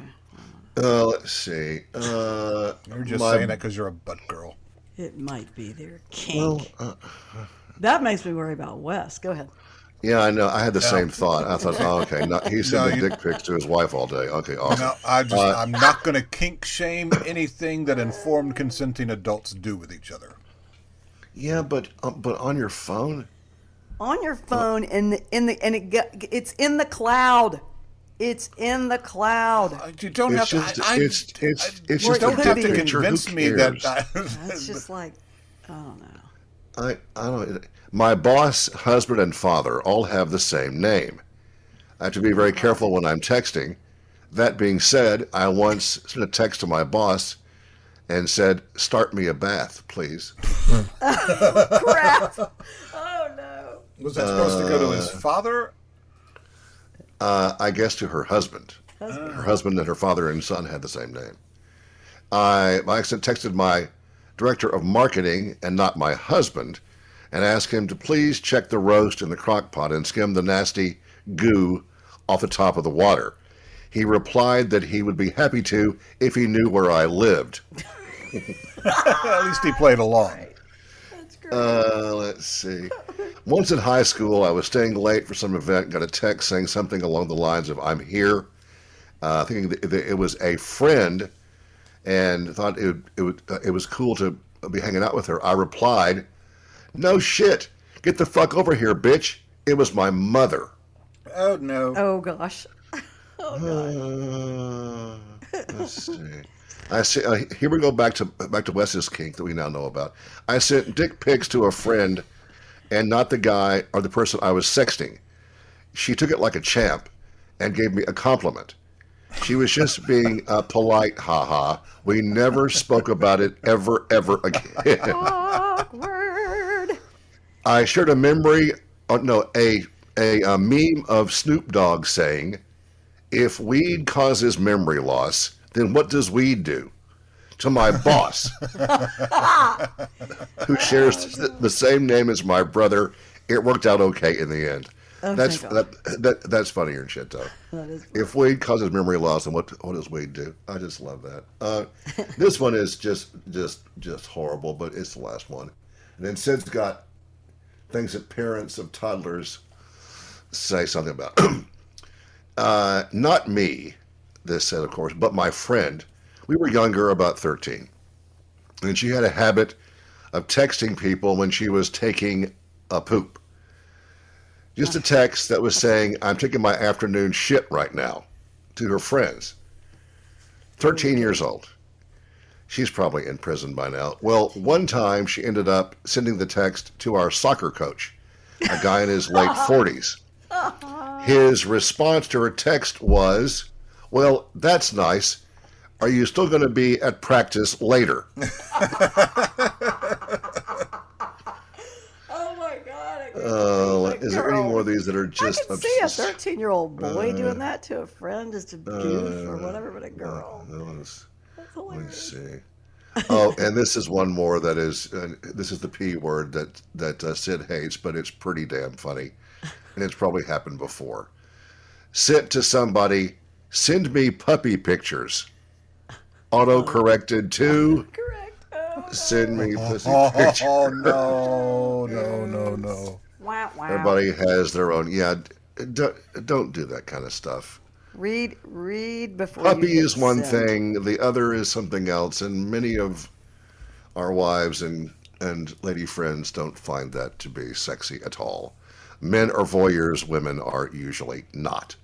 uh, let's see. Uh, You're just my- saying that because you're a butt girl. It might be their kink. Well, uh, that makes me worry about Wes. Go ahead. yeah, I know. I had the same thought. I thought, oh, okay, not, he's No, sending you- dick pics to his wife all day. Okay, awesome. No, I just Uh, I'm not going to kink shame anything that informed consenting adults do with each other. Yeah, but um, but on your phone. On your phone, in the in the and it it's in the cloud. It's in the cloud. Uh, You don't It's have just- to. I, it's- I- it's- it's just don't have to dick picture. Who convince me that. cares? That's just like, I don't know. I, I don't. My boss, husband, and father all have the same name. I have to be very careful when I'm texting. That being said, I once sent a text to my boss and said, "Start me a bath, please." Crap. oh no. Was that supposed to go to his father? Uh, I guess to her husband. Her husband and her father and son had the same name. I, by accident, texted my director of marketing and not my husband, and asked him to please check the roast in the crock pot and skim the nasty goo off the top of the water. He replied that he would be happy to if he knew where I lived. At least he played along. That's great. Uh, let's see. Once in high school, I was staying late for some event. Got a text saying something along the lines of "I'm here," uh, thinking that that it was a friend, and thought it would, it would, uh, it was cool to be hanging out with her. I replied, "No shit, get the fuck over here, bitch." It was my mother. Oh no. oh gosh. Oh Uh, let's see. I see. Uh, here we go back to back to Wes's kink that we now know about. I sent dick pics to a friend, and not the guy or the person I was sexting. She took it like a champ, and gave me a compliment. She was just being uh, polite, Ha ha. We never spoke about it ever, ever again. Awkward. I shared a memory, oh, no, a, a a meme of Snoop Dogg saying, "If weed causes memory loss, then what does weed do?" To my boss, who shares the, the same name as my brother, it worked out okay in the end. Oh, that's that, that that's funnier than shit though. If weed causes memory loss, then what what does weed do? I just love that. Uh, this one is just just just horrible, but it's the last one. And then Syd's got things that parents of toddlers say something about. uh, not me, this said, of course, but my friend. We were younger, about 13. And she had a habit of texting people when she was taking a poop. Just a text that was saying, I'm taking my afternoon shit right now to her friends. 13 years old. She's probably in prison by now. Well, one time she ended up sending the text to our soccer coach, a guy in his late 40s. His response to her text was, "Well, that's nice. Are you still going to be at practice later?" Oh my god! Uh, is there any more of these that are just? I just can see a 13 year old boy Uh, doing that to a friend just to goof or whatever, but a girl. That was- That's Let me see. Oh, and this is one more that is uh, this is the p word that that uh, Syd hates, but it's pretty damn funny, and it's probably happened before. Sit to somebody, send me puppy pictures. Auto corrected to Correct. Oh, send me oh, pussy oh, oh, pictures. Oh, no, no, no, no. wow, wow. Everybody has their own. Yeah, d- don't, don't do that kind of stuff. Read, read before. Puppy you is one send. thing, the other is something else, and many of our wives and and lady friends don't find that to be sexy at all. Men are voyeurs, women are usually not.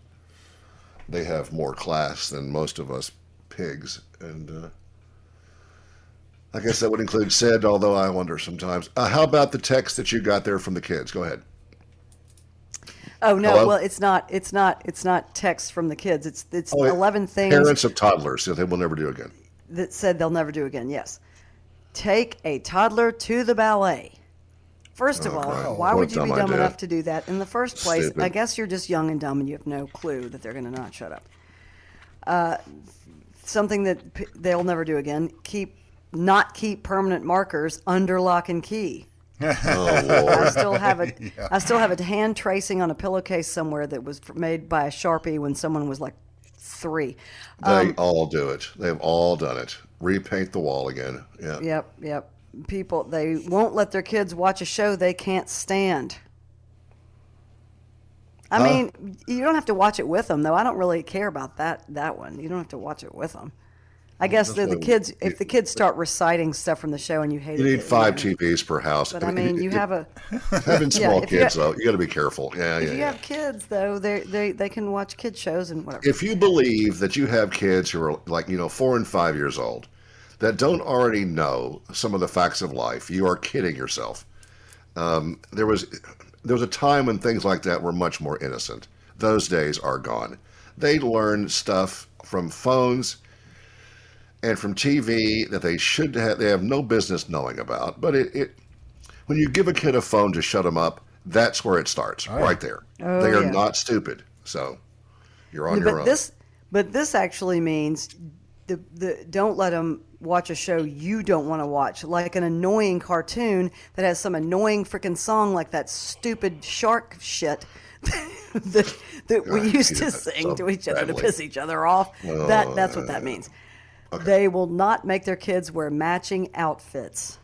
They have more class than most of us pigs, and uh, I guess that would include Syd. Although I wonder sometimes. Uh, how about the text that you got there from the kids? Go ahead. Oh no! Hello? Well, it's not. It's not. It's not text from the kids. It's it's Oh, eleven things Parents of toddlers that they will never do again. that said they'll never do again. Yes, take a toddler to the ballet. First of all, God. why What would you be dumb dumb idea. enough to do that in the first place? Stupid. I guess you're just young and dumb, and you have no clue that they're going to not shut up. Uh, something that p- they'll never do again: keep not keep permanent markers under lock and key. I still have a, I still have a hand tracing on a pillowcase somewhere that was made by a sharpie when someone was like three. They Um, all do it. They've all done it. Repaint the wall again. Yeah. Yep, yep. People they won't let their kids watch a show they can't stand. I Huh? mean, you don't have to watch it with them though. I don't really care about that that one. You don't have to watch it with them. I guess the, the kids, you- if the kids start reciting stuff from the show and you hate You it, You need five know. TVs per house. But I mean, you have a having Yeah, small if you kids though. You got to be careful. Yeah, if yeah. you yeah. have kids though, they they they can watch kid shows and whatever. If you believe that you have kids who are like you know four and five years old that don't already know some of the facts of life, you are kidding yourself. Um, there was there was a time when things like that were much more innocent. Those days are gone. They learn stuff from phones and from TV that they should have, they have no business knowing about. But it, it when you give a kid a phone to shut them up, that's where it starts, right there. Oh, they are yeah. not stupid, so you're on Yeah, your but own. this but this actually means the the don't let them watch a show you don't want to watch like an annoying cartoon that has some annoying freaking song like that stupid shark shit that that we I used to sing so to each other to piss each other off. That that's what that uh, means. they will not make their kids wear matching outfits.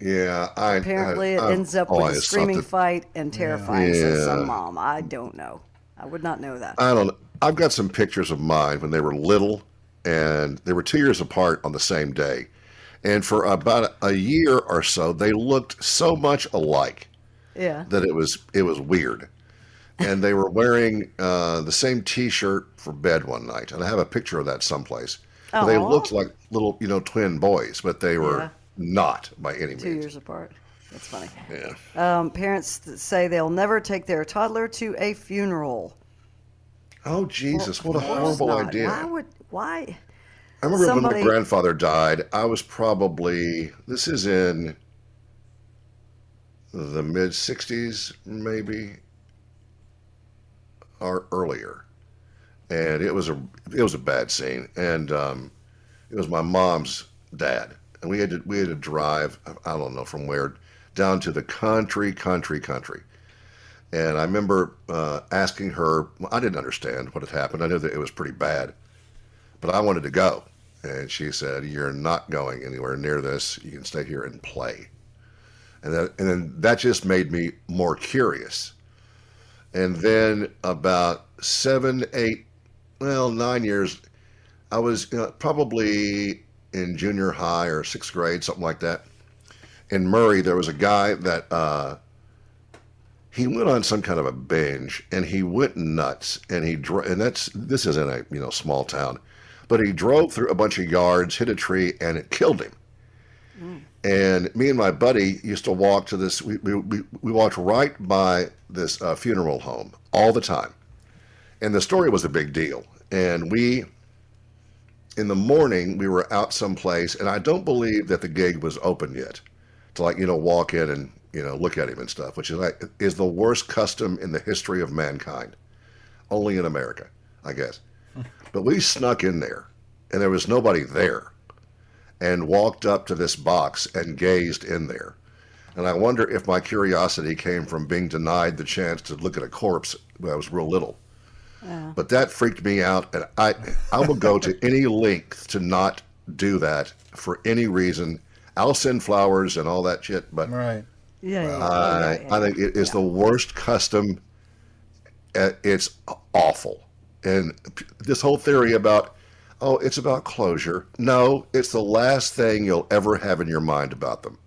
Yeah, I apparently I, it I've ends up with a screaming thought fight and terrifying says Yeah. some mom. I don't know. I would not know that. I don't. I've got some pictures of mine when they were little, and they were two years apart on the same day, and for about a year or so, they looked so much alike yeah that it was it was weird. And they were wearing uh, the same T-shirt for bed one night, and I have a picture of that someplace. They looked like little, you know, twin boys, but they were Yeah. not by any two means. years apart that's funny Yeah. Um, parents say they'll never take their toddler to a funeral. Oh Jesus! What a horrible idea. Why would why? I remember when my grandfather died, I was probably, this is in the mid 60s, maybe, or earlier. And it was a it was a bad scene, and um, it was my mom's dad, and we had to we had to drive I don't know from where down to the country, country, country, and I remember uh, asking her. I didn't understand what had happened. I knew that it was pretty bad, but I wanted to go. And she said, "You're not going anywhere near this. You can stay here and play." And that, and then that just made me more curious. And then about seven, eight, well, nine years, I was you know, probably in junior high or sixth grade, something like that. In Murray, there was a guy that uh, he went on some kind of a binge, and he went nuts. And he and that's this is in a you know small town, but he drove through a bunch of yards, hit a tree, and it killed him. And me and my buddy used to walk to this. We we, we, walked right by this uh, funeral home all the time, and the story was a big deal. And we, in the morning, we were out someplace, and I don't believe that the gig was open yet, to like you know walk in and you know look at him and stuff, which is like is the worst custom in the history of mankind, only in America, I guess. But we snuck in there, and there was nobody there and walked up to this box and gazed in there. And I wonder if my curiosity came from being denied the chance to look at a corpse when I was real little. But that freaked me out, and I I will go to any length to not do that for any reason. I'll send flowers and all that shit, but Right. Yeah, yeah, yeah, I, yeah, yeah, I think it is yeah. the worst custom. Uh, It's awful. And this whole theory about, oh, it's about closure. No, it's the last thing you'll ever have in your mind about them.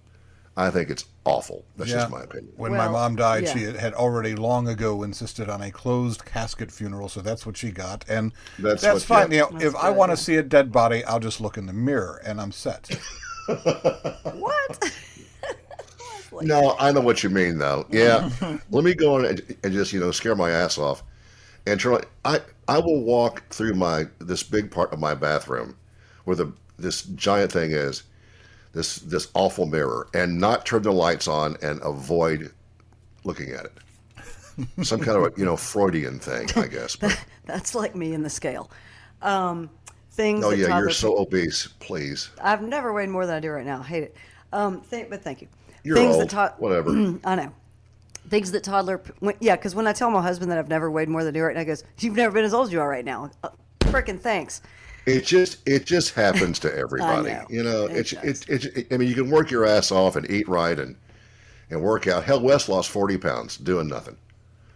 I think it's awful. That's Yeah. just my opinion. When my mom died, yeah. she had already long ago insisted on a closed casket funeral, so that's what she got, and That's that's, what- fine. yeah. You know, That's if I good, want yeah. to see a dead body, I'll just look in the mirror, and I'm set. What? No, I know what you mean, though. Yeah, let me go on and, and just you know scare my ass off, and try. I I will walk through my this big part of my bathroom, where the this giant thing is, this this awful mirror, and not turn the lights on and avoid looking at it. Some kind of a, you know Freudian thing, I guess. But, That's like me in the scale. Um, things. oh that yeah, you're so obese. Please, I've never weighed more than I do right now. I hate it. Um, th- but thank you. you're things old. that tod- Whatever. I know. Things that toddler. When, yeah, because when I tell my husband that I've never weighed more than you right now, he goes, "You've never been as old as you are right now." Uh, Frickin' thanks. It just it just happens to everybody. know. You know, It it's it, it, I mean, you can work your ass off and eat right and and work out. Hell, Wes lost forty pounds doing nothing,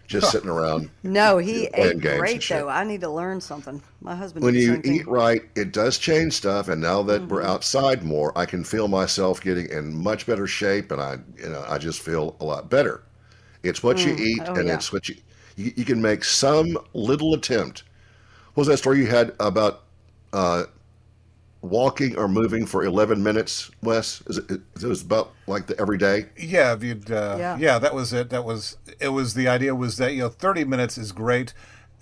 just sitting around. No, he ate great though. I need to learn something. My husband. When you eat right, it does change stuff. And now that Mm-hmm. we're outside more, I can feel myself getting in much better shape, and I you know I just feel a lot better. It's what you eat, Oh, and yeah. it's what you, you you can make some little attempt. What was that story you had about? Uh, walking or moving for 11 minutes, Wes? Is it, it was about like the every day? Yeah, if you'd, uh, Yeah. yeah. that was it. That was it. Was the idea was that you know, thirty minutes is great,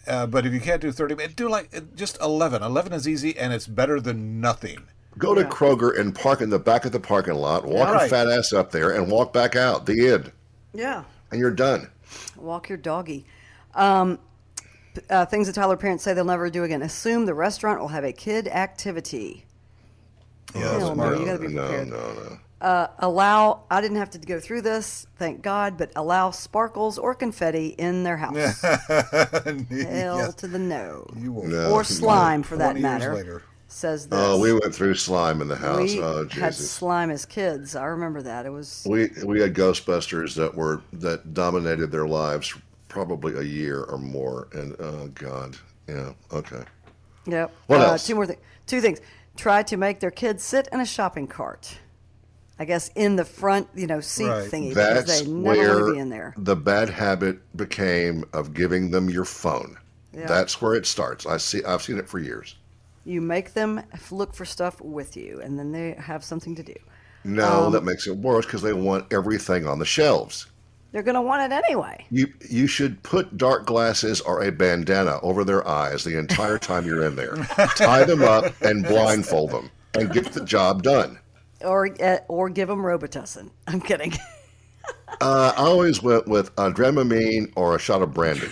uh, but if you can't do thirty minutes, do like just eleven. Eleven is easy, and it's better than nothing. Go to Kroger and park in the back of the parking lot, walk your Right. fat ass up there, and walk back out. The end. Yeah. And you're done. Walk your doggy. Um, uh, things that toddler parents say they'll never do again. Assume the restaurant will have a kid activity. Yeah, Hell that's no, you gotta be prepared. no, no. Uh, allow. I didn't have to go through this, thank God, but allow sparkles or confetti in their house. Hell Yes, to the no. you will. No. Or slime, for that 20 years matter. later. Says this. Oh, we went through slime in the house. We oh, had slime as kids. I remember that. It was. We we had Ghostbusters that were that dominated their lives probably a year or more, and oh God, yeah, okay. Yep. What uh, else? Two more things. Two things. Try to make their kids sit in a shopping cart. I guess in the front, you know, seat Right. thingy because That's they never want to where be in there. the bad habit became of giving them your phone. Yeah. That's where it starts. I see. I've seen it for years. You make them look for stuff with you, and then they have something to do. No, Um, that makes it worse because they want everything on the shelves. They're going to want it anyway. You you should put dark glasses or a bandana over their eyes the entire time you're in there. Tie them up and blindfold them, and get the job done. Or uh, or give them Robitussin. I'm kidding. Uh, I always went with a Dramamine or a shot of brandy.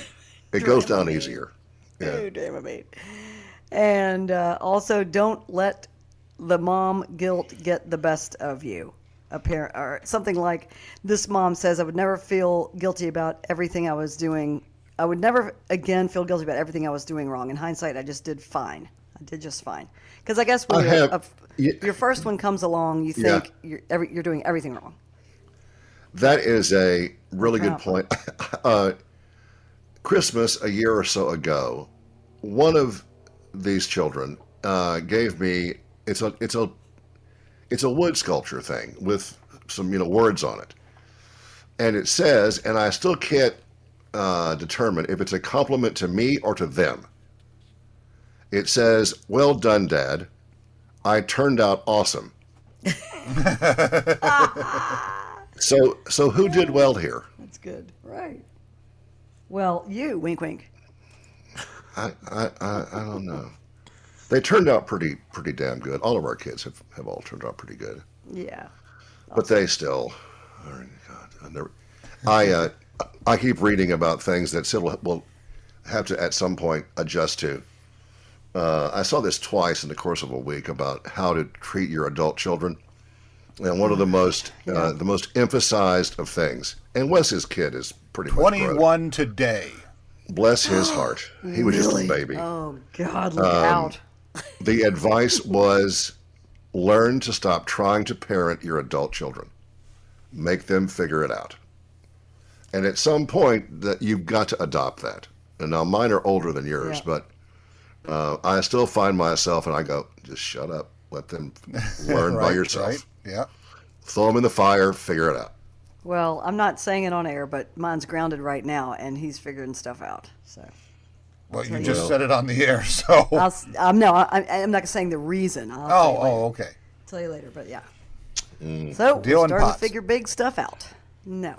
It goes down easier. Yeah. Oh, it, mate. And uh, also, don't let the mom guilt get the best of you. Apparent or something like this mom says, I would never feel guilty about everything I was doing. I would never again feel guilty about everything I was doing wrong. In hindsight, I just did fine. I did just fine. Because I guess when I have- a- yeah. your first one comes along, you Yeah. think you're, every, you're doing everything wrong. That is a really good point. Uh, Christmas a year or so ago, one of these children uh, gave me it's a it's a it's a wood sculpture thing with some you know words on it, and it says, and I still can't uh, determine if it's a compliment to me or to them. It says, "Well done, Dad. I turned out awesome." so, so who did well here? That's good. Right. Well, you, wink, wink. I, I, I, I don't know. They turned out pretty, pretty damn good. All of our kids have, have all turned out pretty good, Yeah. but they still. Oh, God, I never. I, uh, I keep reading about things that Syd will, will have to at some point adjust to. Uh, I saw this twice in the course of a week about how to treat your adult children, and one of the most, uh, the most emphasized of things. And Wes's kid is pretty much grown. 21 today. Bless his heart. He was Really? just a baby. Oh, God, look Um, out. The advice was learn to stop trying to parent your adult children. Make them figure it out. And at some point that you've got to adopt that. And now mine are older than yours, Yeah. but uh, I still find myself and I go, just shut up. Let them learn by Right, yourself. Right? Yeah. Throw them in the fire, figure it out. Well, I'm not saying it on air, but mine's grounded right now, and he's figuring stuff out. So Well, you you just go. said it on the air, so. I'll, s- um, no, I, I'm not saying the reason. I'll oh, tell you later. oh, okay. tell you later, but yeah. Mm. So Deal we're starting pots. to figure big stuff out. No,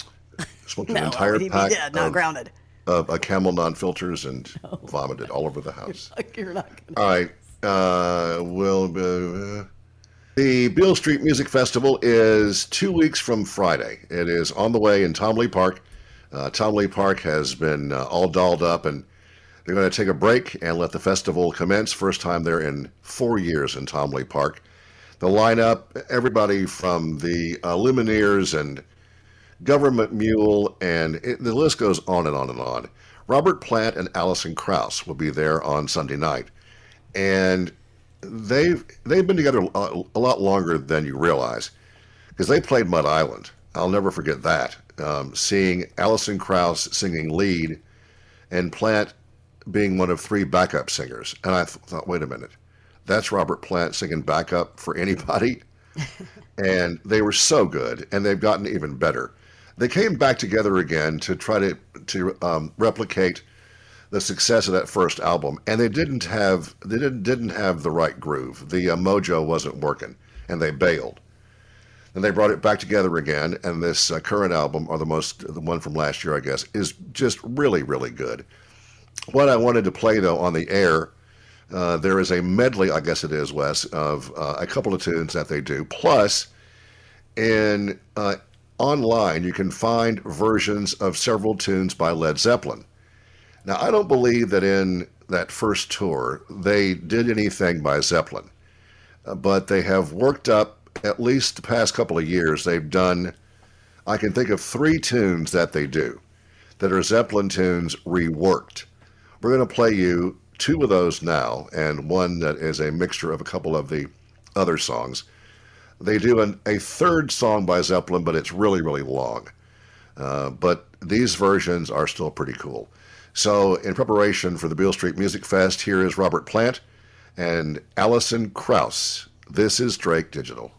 Smoked no, an entire he'd be pack dead, not of, grounded. of a camel non filters and vomited all over the house. You're not gonna. All right. Uh, will uh, the Beale Street Music Festival is two weeks from Friday. It is on the way in Tom Lee Park. Uh, Tom Lee Park has been uh, all dolled up, and they're going to take a break and let the festival commence. First time there in four years in Tom Lee Park. The lineup, everybody from the uh, Lumineers and Government Mule, and it, the list goes on and on and on. Robert Plant and Alison Krauss will be there on Sunday night, and they've they've been together a, a lot longer than you realize because they played Mud Island. I'll never forget that. Um, seeing Alison Krauss singing lead, and Plant being one of three backup singers, and I th- thought, wait a minute, that's Robert Plant singing backup for anybody and they were so good, and they've gotten even better. They came back together again to try to to um, replicate the success of that first album, and they didn't have they didn't didn't have the right groove. The uh, mojo wasn't working, and they bailed. And they brought it back together again, and this uh, current album, or the most the one from last year, I guess, is just really really good. What I wanted to play though on the air uh, there is a medley, I guess it is, Wes, of uh, a couple of tunes that they do. Plus, in uh, online, you can find versions of several tunes by Led Zeppelin. Now, I don't believe that in that first tour they did anything by Zeppelin, uh, but they have worked up at least the past couple of years. They've done, I can think of three tunes that they do that are Zeppelin tunes reworked. We're going to play you two of those now, and one that is a mixture of a couple of the other songs. They do an, a third song by Zeppelin, but it's really, really long. Uh, but these versions are still pretty cool. So, in preparation for the Beale Street Music Fest, here is Robert Plant and Alison Krauss. This is Drake Digital.